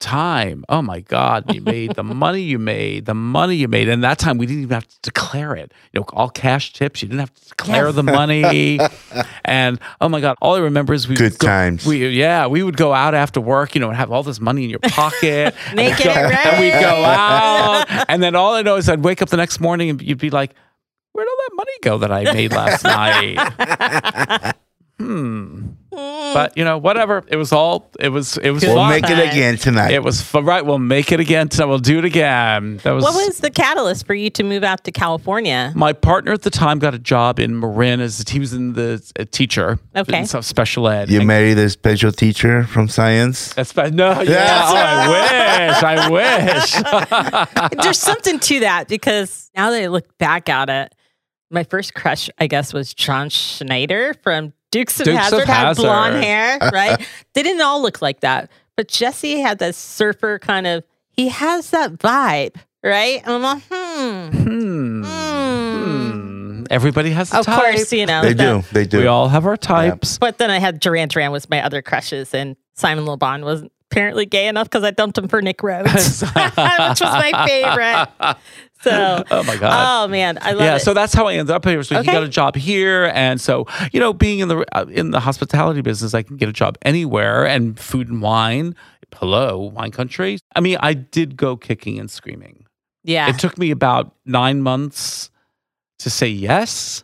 time. Oh my God, you made the money you made, the money you made, and that time we didn't even have to declare it. You know, all cash tips. You didn't have to declare the money. and oh my God, all I remember is we Good go- times. We yeah, we would go out after work, you know, and have all this money in your pocket. Making it and we'd go out. And then all I know is I'd wake up the next morning and you'd be like, Where'd all that money go that I made last night? Hmm. But you know, whatever. It was all it was it was We'll fun. make it again tonight. it was fun. right. We'll make it again. tonight. We'll do it again. That was, What was the catalyst for you to move out to California? my partner at the time got a job in Marin as he was in the a teacher. Okay. in special ed. you married a special teacher from science. That's spe- no, yeah. Oh, I wish. I wish. There's something to that because now that I look back at it, my first crush, I guess, was John Schneider from Dukes of Dukes of Hazzard. Had Hazzard. blonde hair, right? they didn't all look like that, but Jesse had that surfer kind of. He has that vibe, right? And I'm like, hmm. Hmm. hmm. Hmm. Everybody has a Of type. course, you know. They the- do. They do. We all have our types. But then I had Duran Duran was my other crushes, and Simon Le Bon wasn't apparently gay enough because I dumped him for Nick Rhodes, which was my favorite. So, Oh my god. oh man, I love yeah, it. so that's how I ended up here. So Okay. he got a job here, and so you know, being in the uh, in the hospitality business, I can get a job anywhere, and food and wine. Hello, wine country. I mean, I did go kicking and screaming. yeah, It took me about nine months to say yes,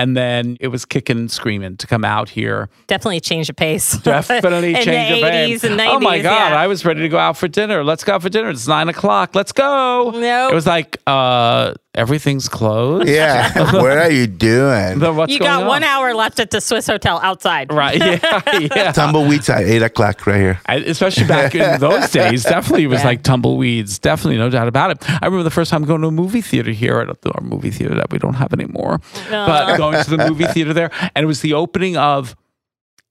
and then it was kicking and screaming to come out here. definitely change of pace. Definitely in change the of aim. 80s and 90s. Oh my god, yeah. I was ready to go out for dinner. Let's go out for dinner. It's nine o'clock. Let's go. Nope. It was like uh, everything's closed. yeah. what are you doing? Then what's you going got on? one hour left at the Swiss Hotel outside. Right. Yeah. yeah. Tumbleweeds at eight o'clock right here. I- especially back in those days, definitely it was Yeah. like tumbleweeds. Definitely, no doubt about it. I remember the first time going to a movie theater here at our movie theater that we don't have anymore, but going to the movie theater there, and it was the opening of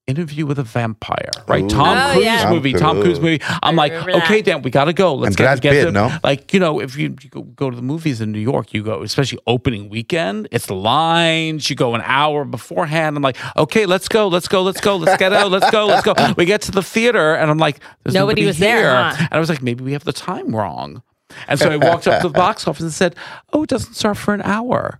Interview with a Vampire, right? Ooh. Tom Oh, Cruise yeah. movie, Tom Tom Cruise Cruise. movie. I'm like, okay, Dan, we got to go. Let's And get, Brad get Pitt, to, no? like you know, if you, you go, go to the movies in New York, you go, especially opening weekend, it's the lines. You go an hour beforehand. I'm like, okay, let's go, let's go, let's go, let's get out, let's go, let's go. We get to the theater, and I'm like, there's Nobody nobody, was there, huh? And I was like, maybe we have the time wrong. And so I walked up to the box office and said, oh, it doesn't start for an hour.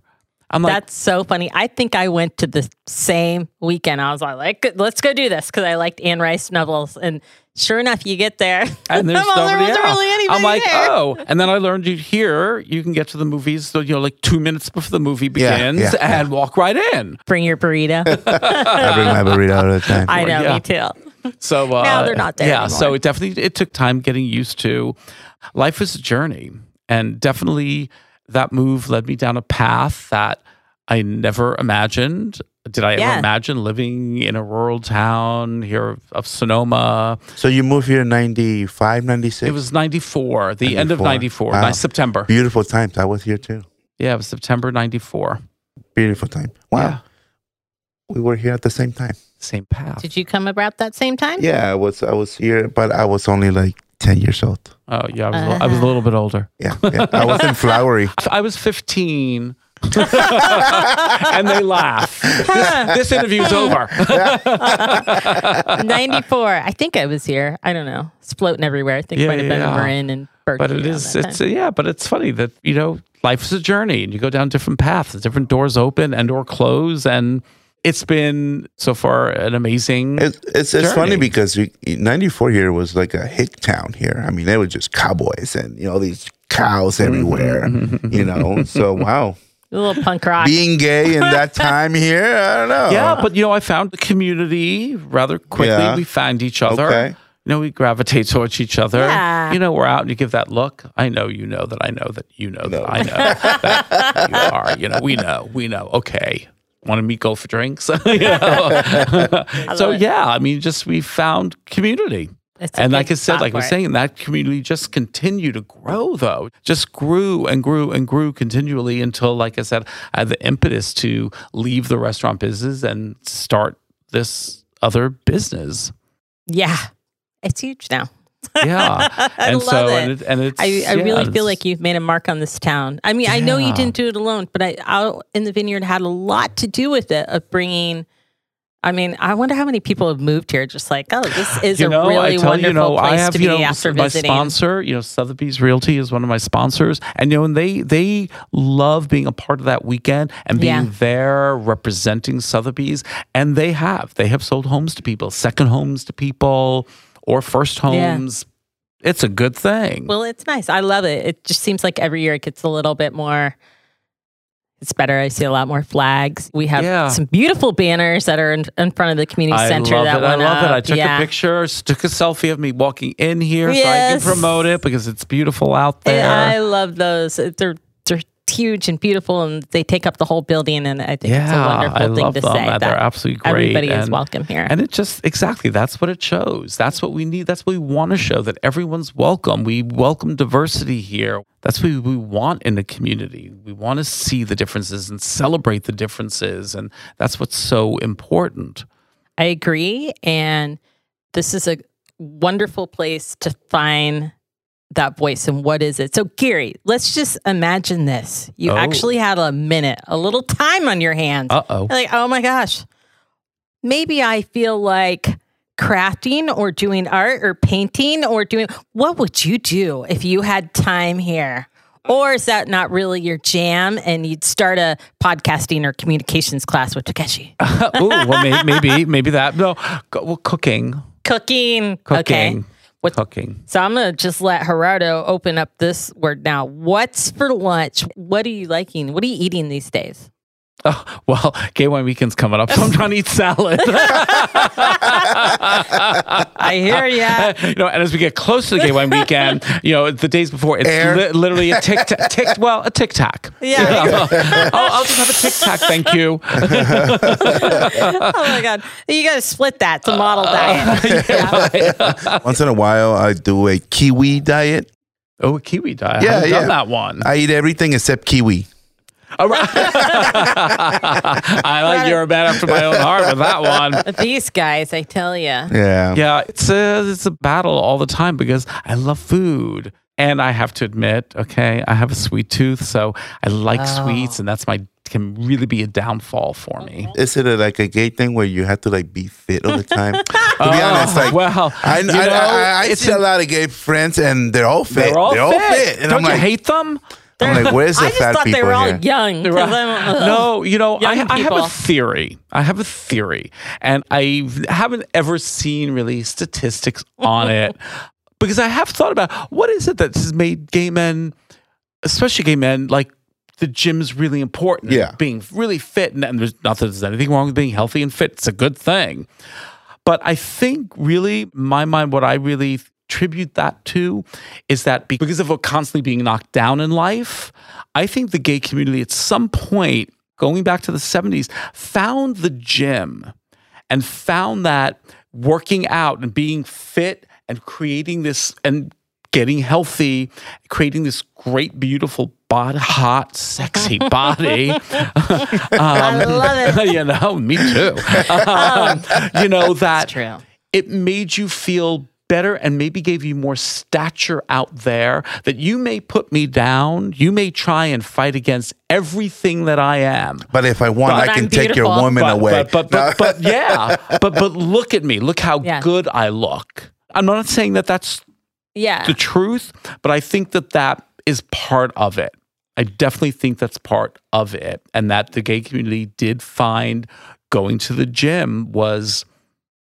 I'm like, That's so funny. I think I went to the same weekend. I was like, let's go do this because I liked Anne Rice novels. And sure enough, you get there. and there's well, nobody there wasn't else. really anybody I'm like, there. oh. And then I learned you here, you can get to the movies, so, you know, like two minutes before the movie begins yeah, and walk right in. Bring your burrito. I bring my burrito all the time. I know, Yeah. me too. So uh, Now they're not there Yeah, so it definitely it took time getting used to. Life is a journey, and definitely that move led me down a path that I never imagined. Did I Yeah. ever imagine living in a rural town here of Sonoma? So you moved here in 95, 96? It was 94, the end of 94. 94, Wow. nice September. beautiful times. I was here too. Yeah, it was September 94. Beautiful time. Wow. Yeah, We were here at the same time. same path. Did you come about that same time? Yeah, I was I was here, but I was only like 10 years old. Oh, yeah, I was, a little- I was a uh-huh. little bit older. Yeah. yeah. I wasn't flowery. I was 15. and they laugh. This, this interview's over. 94. I think I was here. I don't know. It's floating everywhere. I think it Yeah, might have been yeah. Marin and Berkeley. but it around is that it's time. yeah but it's funny that you know life is a journey and you go down different paths different doors open and or close and it's been so far an amazing It, it's it's funny because we, 94 here was like a hick town here. I mean, they were just cowboys and, you know, these cows Mm-hmm. everywhere, you know? So, wow. a little punk rock. Being gay in that time here, I don't know. yeah but you know i found the community rather quickly Yeah. we found each other Okay. You know, we gravitate towards each other. Yeah. You know, we're out and you give that look. I know you know that I know that you know No. that I know that you are. You know, we know, we know. Okay. Want to meet, go for drinks? So, it. yeah, I mean, just we found community. And like I said, like I was saying, that community just continued to grow, though. Just grew and grew and grew continually until, like I said, I had the impetus to leave the restaurant business and start this other business. Yeah. It's huge now. Yeah. I and love so, it. and, it, and it's, I, I yeah, really feel like you've made a mark on this town. I mean, I know you didn't do it alone, but I out in the vineyard had a lot to do with it of bringing. I mean, I wonder how many people have moved here just like, oh, this is you a really I tell wonderful you, you know, place I have to be you know after my visiting. sponsor. You know, Sotheby's Realty is one of my sponsors, and you know, and they they love being a part of that weekend and being Yeah. there representing Sotheby's, and they have they have sold homes to people, second homes to people, or first Yeah. homes. It's a good thing. Well, it's nice. I love it. It just seems like every year it gets a little bit more. It's better. I see a lot more flags. We have Yeah. some beautiful banners that are in, in front of the community I center. love that it. I love it. I took yeah. a picture, took a selfie of me walking in here so I can promote it because it's beautiful out And there. I love those. They're huge and beautiful, and they take up the whole building. And I think it's a wonderful I thing to them. say. and They're that absolutely great. Everybody is welcome here. And it just exactly that's what it shows. That's what we need. That's what we want to show that everyone's welcome. We welcome diversity here. That's what we want in a community. We want to see the differences and celebrate the differences. And that's what's so important. I agree. And this is a wonderful place to find that voice. And what is it? So, Gary, let's just imagine this. You Oh. actually had a minute, a little time on your hands. Uh oh. Like, oh my gosh, maybe I feel like crafting or doing art or painting or doing what would you do if you had time here? Or is that not really your jam and you'd start a podcasting or communications class with Takeshi? Ooh, well, may, maybe, maybe that. No, well, cooking, Cooking. cooking, Okay. What- cooking. So I'm going to just let Gerardo open up this word now. What's for lunch? What are you liking? What are you eating these days? Oh, well, gay wine weekend's coming up, so I'm trying to eat salad. I hear ya. you know, and as we get closer to the gay wine weekend, you know, the days before, it's Air. li- literally a tic tac. Tic, well, a tic tac. Yeah. I'll, I'll just have a tic tac, thank you. oh my God. You got to split that to model uh, diet. Yeah. Once in a while, I do a kiwi diet. Oh, a kiwi diet. Yeah, I yeah. done that one. I eat everything except kiwi. All right. I like you're a man after my own heart with that one. These guys, I tell you. Yeah. Yeah, it's a it's a battle all the time because I love food. And I have to admit, okay, I have a sweet tooth, so I like Oh. sweets, and that's my can really be a downfall for me. Is it a, like a gay thing where you have to like be fit all the time? to be honest, oh, like Oh, well, I, you I, know, I, I it's see a lot of gay friends and they're all fit. They're all fit. And Don't I'm you like, hate them? I'm like, where's the I just fat thought people they were all here? young. 'cause I'm- ugh. No, you know, I, Young I have people. a theory. I have a theory, and I haven't ever seen really statistics on it because I have thought about what is it that has made gay men, especially gay men, like the gym's really important. Yeah. being really fit, and, and there's not that there's anything wrong with being healthy and fit. It's a good thing, but I think really, my mind, what I really tribute that to is that because of constantly being knocked down in life, I think the gay community at some point, going back to the 70s, found the gym and found that working out and being fit and creating this and getting healthy, creating this great, beautiful body, hot, sexy body. I love it. you know, me too. Um, you know that it made you feel better and maybe gave you more stature out there that you may put me down you may try and fight against everything that i am But if I want, But I can I'm take your woman but, away. But but, but, but yeah, but but look at me. Look how Yeah. good I look. I'm not saying that that's Yeah. the truth, but I think that that is part of it. I definitely think that's part of it, and that the gay community did find going to the gym was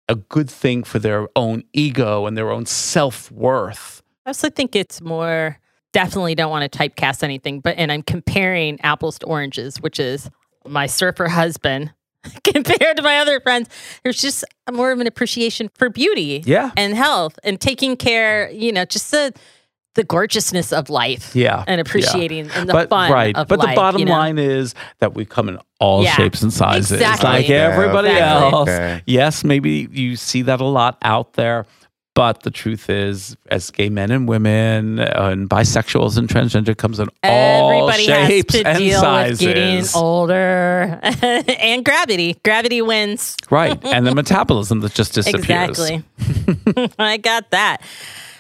a good thing for their own ego and their own self worth. I also think it's more definitely don't want to typecast anything, but and I'm comparing apples to oranges, which is my surfer husband compared to my other friends. There's just more of an appreciation for beauty Yeah. and health and taking care, you know, just the the gorgeousness of life. Yeah, And yeah. appreciating and the but fun right. of but life, the bottom you know? line is that we come in all Yeah, shapes and sizes, exactly. like Yeah, everybody exactly. else. Okay. Yes, maybe you see that a lot out there. But the truth is, as gay men and women uh, and bisexuals and transgender comes in all Everybody has shapes to and deal sizes. with getting older and gravity. Gravity wins. Right. And the metabolism that just disappears. Exactly. I got that.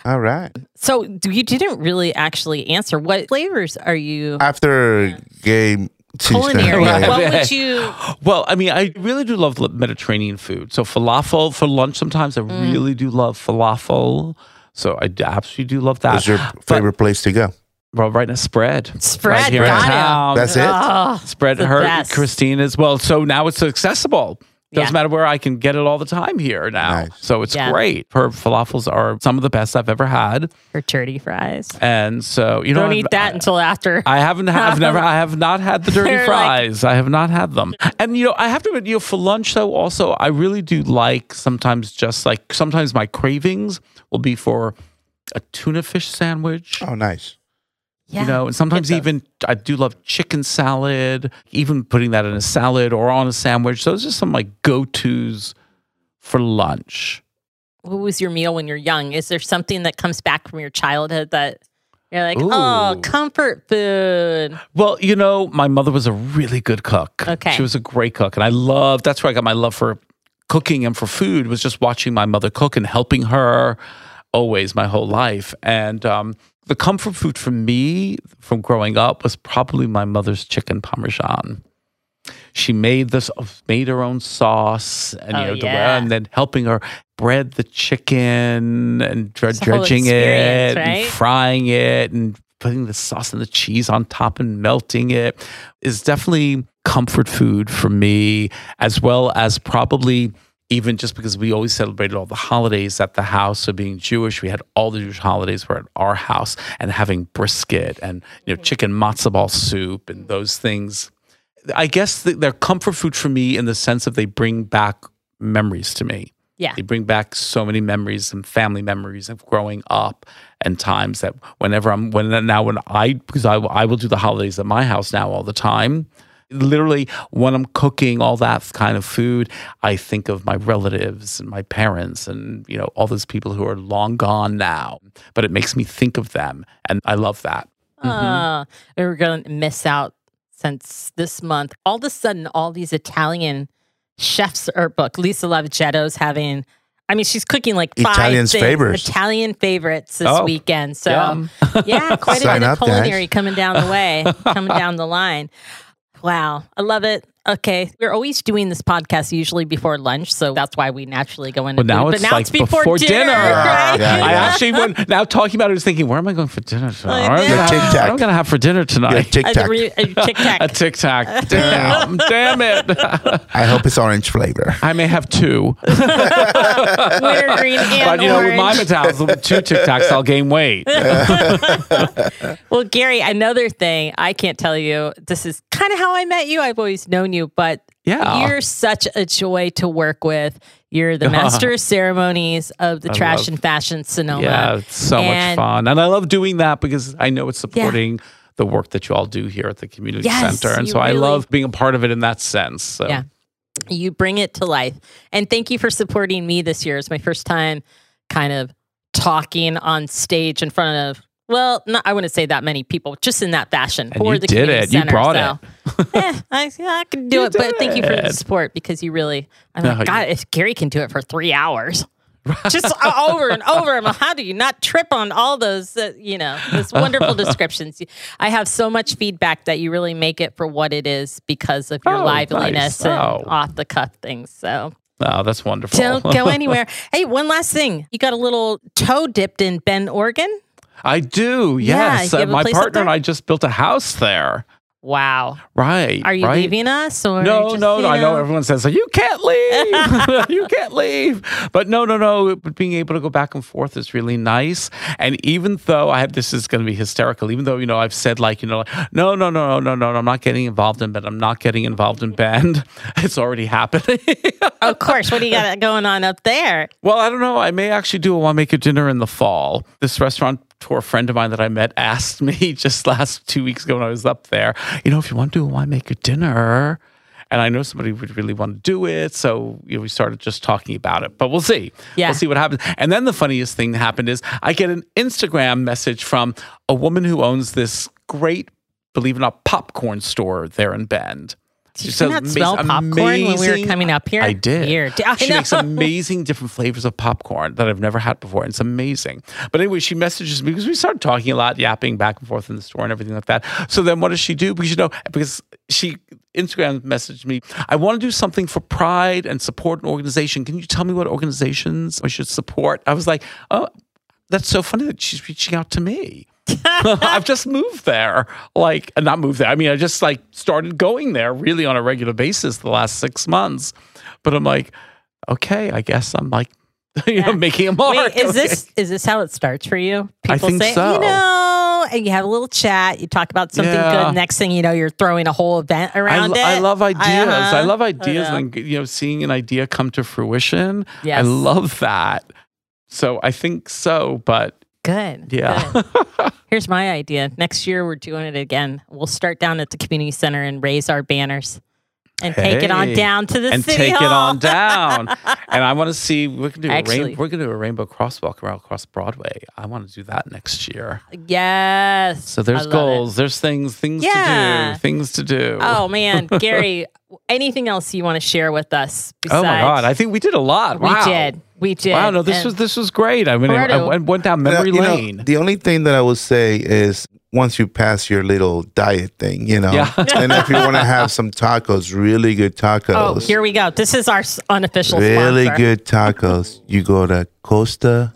All right. So you didn't really actually answer. What flavors are you After gay Tuesday. culinary? Yeah, yeah. What would you? Well, I mean, I really do love Mediterranean food. So falafel for lunch sometimes. I Mm. really do love falafel. So I absolutely do love that. What's your But- favorite place to go? well, right now, spread. Spread, right here in got it. town. That's it? Oh, Spread the her, best. Christine as well. So now it's accessible. Doesn't Yeah. matter where I can get it all the time here now. Nice. So it's Yeah. great. Her falafels are some of the best I've ever had. for dirty fries. And so, you know, Don't I've- eat that until after. I haven't. I've never. I have not had the dirty They're like- fries. I have not had them. And you know, I have to admit, you know, for lunch though, also, I really do like sometimes just like sometimes my cravings will be for a tuna fish sandwich. Oh, nice. Yeah. You know, and sometimes even I do love chicken salad, even putting that in a salad or on a sandwich. Those are some like go tos for lunch. what was your meal when you're young? Is there something that comes back from your childhood that you're like, oh, comfort food? Well, you know, my mother was a really good cook. Okay. She was a great cook. And I loved, that's where I got my love for cooking and for food was just watching my mother cook and helping her always my whole life. And um, the comfort food for me from growing up was probably my mother's chicken parmesan. She made this, uh, made her own sauce, and Oh, you know, yeah. and then helping her bread the chicken and dre- It's a whole dredging it, right? and frying it, and putting the sauce and the cheese on top and melting it is definitely comfort food for me, as well as probably even just because we always celebrated all the holidays at the house. So being Jewish, we had all the Jewish holidays were at our house and having brisket and you know mm-hmm. chicken matzo ball soup and mm-hmm. those things. I guess th- they're comfort food for me in the sense of they bring back memories to me. Yeah. They bring back so many memories and family memories of growing up and times that whenever I'm when now when I because I I will do the holidays at my house now all the time. Literally when I'm cooking all that kind of food, I think of my relatives and my parents and you know all those people who are long gone now. But it makes me think of them and I love that. Uh, we're going to miss out since this month. All of a sudden, all these Italian chefs are booked. Lisa Lavaghetto's having, I mean, she's cooking like five Italian's things, favorites. Italian favorites this Oh, weekend. So, yum. yeah, quite a bit of up, guys. culinary coming down the way, coming down the line. Wow, I love it. Okay, we're always doing this podcast usually before lunch, so that's why we naturally go into But now food. it's but now like it's before, before dinner. right? Yeah, I actually when now talking about it, I was thinking, where am I going for dinner tonight? I What am I gonna have- Tic Tac. What am going to have for dinner tonight? Tic A, Tac. Tic Tac. A Tic Tac. Damn, damn it. I hope it's orange flavor. I may have two. wintergreen and but you know, with my metabolism, with two Tic Tacs, I'll gain weight. Well, Gary, another thing I can't tell you. This is kind of how I met you. I've always known you, but Yeah. you're such a joy to work with. You're the master of ceremonies of the I Trash love- and Fashion Sonoma. Yeah, it's so much fun. And I love doing that because I know it's supporting the work that you all do here at the community Yes, center. And you so I love being a part of it in that sense. So Yeah. You bring it to life. And thank you for supporting me this year. It's my first time kind of talking on stage in front of, well, not, I wouldn't say that many people, just in that fashion And for you the did community it. You center. brought so, eh, I, I can do You it, but thank you for the support because you really, I'm No, like, you- God, if Gary can do it for three hours. just over and over. I'm like, how do you not trip on all those, uh, you know, those wonderful descriptions? I have so much feedback that you really make it for what it is because of your Oh, liveliness nice. and Oh. off the cuff things. So Oh, that's wonderful. don't go anywhere. hey, one last thing. You got a little toe dipped in Bend, Oregon? I do. Yes. you Uh, my partner and? I just built a house there. Wow. Right. Are you right? leaving us or No, just, no, no. I know know? everyone says you can't leave. you can't leave. But no, no, no. But being able to go back and forth is really nice. And even though I have this is going to be hysterical. Even though you know I've said like you know like, no, no, no, no, no, no. I'm not getting involved in, but I'm not getting involved in Bend. It's already happening. Of course. What do you got going on up there? well, I don't know. I may actually do a one make a dinner in the fall. This restaurant tour friend of mine that I met asked me just last two weeks ago when I was up there, you know, if you want to do a wine maker dinner. And I know somebody would really want to do it. So you know, we started just talking about it. But we'll see. Yeah. We'll see what happens. And then the funniest thing that happened is I get an Instagram message from a woman who owns this great, believe it or not, popcorn store there in Bend. Did She you not smell popcorn when we were coming up here? I did. Weird. I She makes amazing different flavors of popcorn that I've never had before. It's amazing. But anyway, she messages me because we started talking a lot, yapping back and forth in the store and everything like that. So then what does she do? Because you know, because she Instagram messaged me, I want to do something for pride and support an organization. Can you tell me what organizations I should support? I was like, oh, that's so funny that she's reaching out to me. I've just moved there. Like, uh, not moved there. I mean, I just like started going there really on a regular basis the last six months. But I'm like, okay, I guess I'm like, you know, making a mark. Wait, is Okay. this is this how it starts for you? I People think say, so. you know, and you have a little chat. You talk about something Yeah. good. Next thing you know, you're throwing a whole event around lo- it. I love ideas. Uh-huh. I love ideas and you know seeing an idea come to fruition. Yes. I love that. So I think so, but Good. yeah. good. Here's my idea. Next year, we're doing it again. We'll start down at the community center and raise our banners and take it on down to the and city take it on down. and I want to see we're gonna do a rain, we're gonna do a rainbow crosswalk around across Broadway. I want to do that next year. Yes. So there's love it. goals, there's things, things to do, things to do. Oh man, Gary, anything else you want to share with us? Besides, Oh my god! I think we did a lot. we Wow. did, we did. Wow, no, this And was this was great. I mean, I, I went- went down Uh, memory you know, lane. the only thing that I would say is once you pass your little diet thing, you know, Yeah. and if you want to have some tacos, really good tacos, Oh, here we go. This is our unofficial really sponsor. good tacos, you go to Costa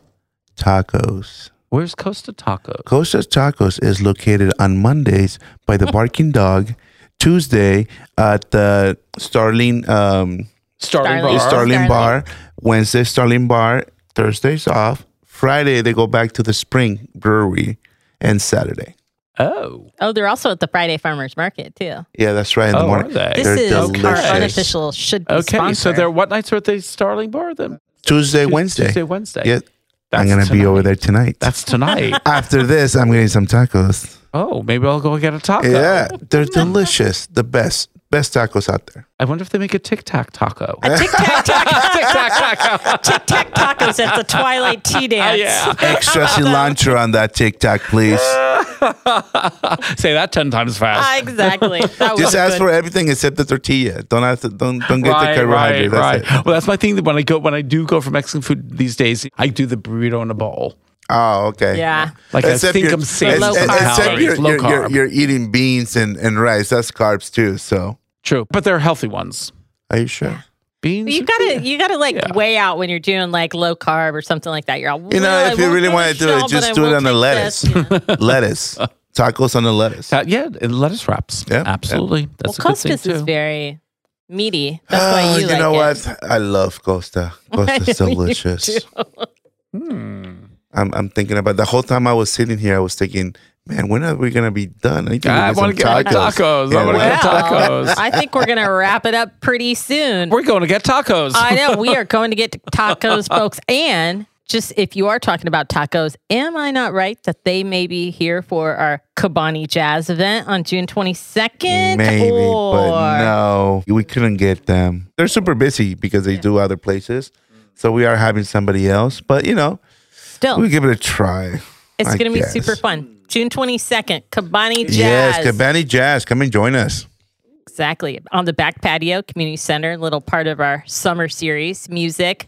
Tacos. Where's Costa Tacos? Costa Tacos is located on Mondays by the Barking Dog, Tuesday at the Starling um, Starling, Starling. Bar. Starling Starling. Bar, Wednesday Starling Bar, Thursdays off, Friday they go back to the Spring Brewery, and Saturday. Oh, Oh, they're also at the Friday Farmers Market too. Yeah, that's right. In the Oh, morning. are they? This They're is delicious. our unofficial should be okay. sponsor. So they're what nights are they Starling Bar then? Tuesday, Tues- Wednesday. Tuesday, Wednesday. Yeah, That's I'm gonna be over there tonight. That's tonight. After this, I'm getting some tacos. oh, maybe I'll go get a taco. Yeah, they're delicious. The best, best tacos out there. I wonder if they make a Tic Tac taco. a Tic Tac taco, Tic Tac taco. Tic Tac tacos at the Twilight Tea Dance. yeah. Extra cilantro on that Tic Tac, please. Say that ten times fast. Ah, exactly. That was Just ask good. for everything except the tortilla. Don't have to. Don't don't get right, the carbohydrate. right, That's right. it. Well, that's my thing. That when I go, when I do go for Mexican food these days, I do the burrito in a bowl. Oh, okay. Yeah. Like I think you're- I'm saving low some carb. except you're, low you're, you're, carb. you're eating beans and, and rice. That's carbs too. So True, but they're healthy ones. are you sure? Beans. You gotta, you gotta like Yeah. weigh out when you're doing like low carb or something like that. You're all, You know, "Well, if you won't really go wanna do it, show, just but I do it will on the take lettuce. this." Yeah. lettuce. Tacos on the lettuce. That- yeah, and lettuce wraps. Yeah, absolutely. well, That's a good thing Costas is very meaty. That's Oh, why you, like know it. what? I love Costa. Costa's know you delicious. do. Hmm. I'm, I'm thinking about the whole time I was sitting here. I was thinking, man, when are we gonna be done? I I want want to get tacos. Yeah, I want to right. get tacos. I think we're gonna wrap it up pretty soon. We're going to get tacos. I know we are going to get tacos, folks. And just if you are talking about tacos, am I not right that they may be here for our Kabani Jazz event on June 22nd? Maybe, or... but no, we couldn't get them. They're super busy because they do other places. So we are having somebody else, but you know, Still, we give it a try. it's I going to be super fun. June 22nd, Kabani Jazz. Yes, Cabani Jazz, come and join us. Exactly. On the back patio, community center, a little part of our summer series, music.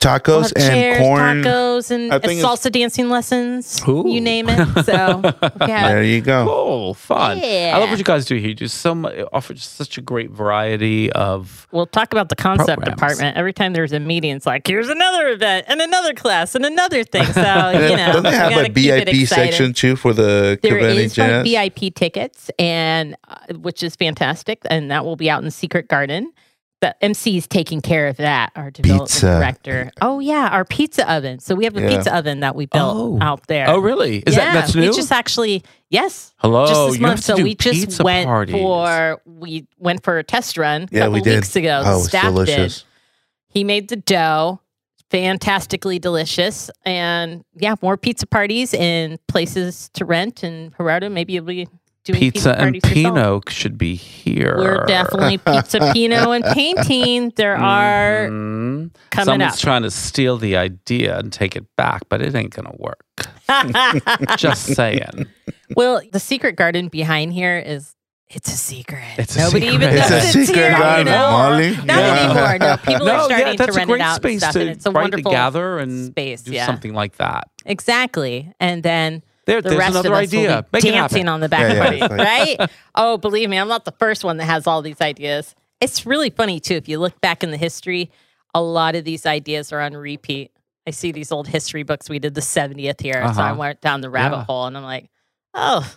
Tacos We'll and chairs, corn. tacos, and I think it's- salsa dancing lessons. Ooh. You name it. So yeah, There you go. Cool, fun. Yeah. I love what you guys do here. You do so much, offer just such a great variety of. We'll talk about the concept Programs. department. Every time there's a meeting, it's like, here's another event and another class and another thing. So, you know, Don't they have gotta a keep VIP section too for the There Convention is like Jazz? VIP tickets, and uh, which is fantastic, and that will be out in Secret Garden. The MC is taking care of that. Our development Pizza. director. Oh yeah, our pizza oven. So we have a Yeah. pizza oven that we built Oh. out there. Oh, really? Is yeah, that that's new? We just actually yes. Hello, just this you month. have to So do we just pizza went parties. for we went for a test run a Yeah, couple we did. weeks ago. Oh, it's Staff delicious. did. He made the dough, fantastically delicious, and yeah, more pizza parties and places to rent. And Gerardo, maybe you'll be doing Pizza and parties yourself. Pinot should be here. We're definitely pizza, Pinot, and painting. There are Mhm. coming Someone's up. trying to steal the idea and take it back, but it ain't gonna work. Just saying. well, the secret garden behind here is. It's a secret. It's a Nobody secret. even It's knows a it's secret here garden, anymore. Molly. Not Yeah. anymore. No, people no, are starting yeah, that's to rent a great it out space and stuff, to, and it's a right, wonderful to gather and space. do yeah, something like that. exactly. And then There, the there's rest another of us idea. will be Make dancing on the back Yeah, yeah, party, right? Oh, believe me, I'm not the first one that has all these ideas. It's really funny too. If you look back in the history, a lot of these ideas are on repeat. I see these old history books. We did the 70th here, so I Uh-huh. went down the rabbit Yeah. hole, and I'm like, oh.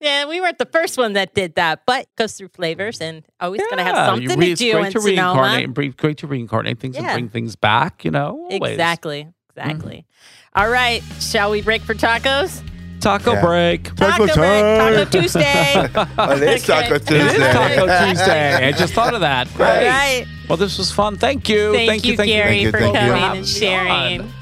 Yeah, we weren't the first one that did that, but goes through flavors and always gonna have Yeah, something re- to it's do great in to Sonoma. reincarnate, bre- great to reincarnate things Yeah. and bring things back. You know, always. Exactly, exactly. All right, shall we break for tacos? Taco Yeah. break. Taco break, time. Taco Tuesday. Oh, it is Okay. Taco It is It is Tuesday. Taco Tuesday. I just thought of that. All Great. right. Well, this was fun. Thank you. Thank, you, thank Gary, Thank you, for thank you. coming and sharing. on.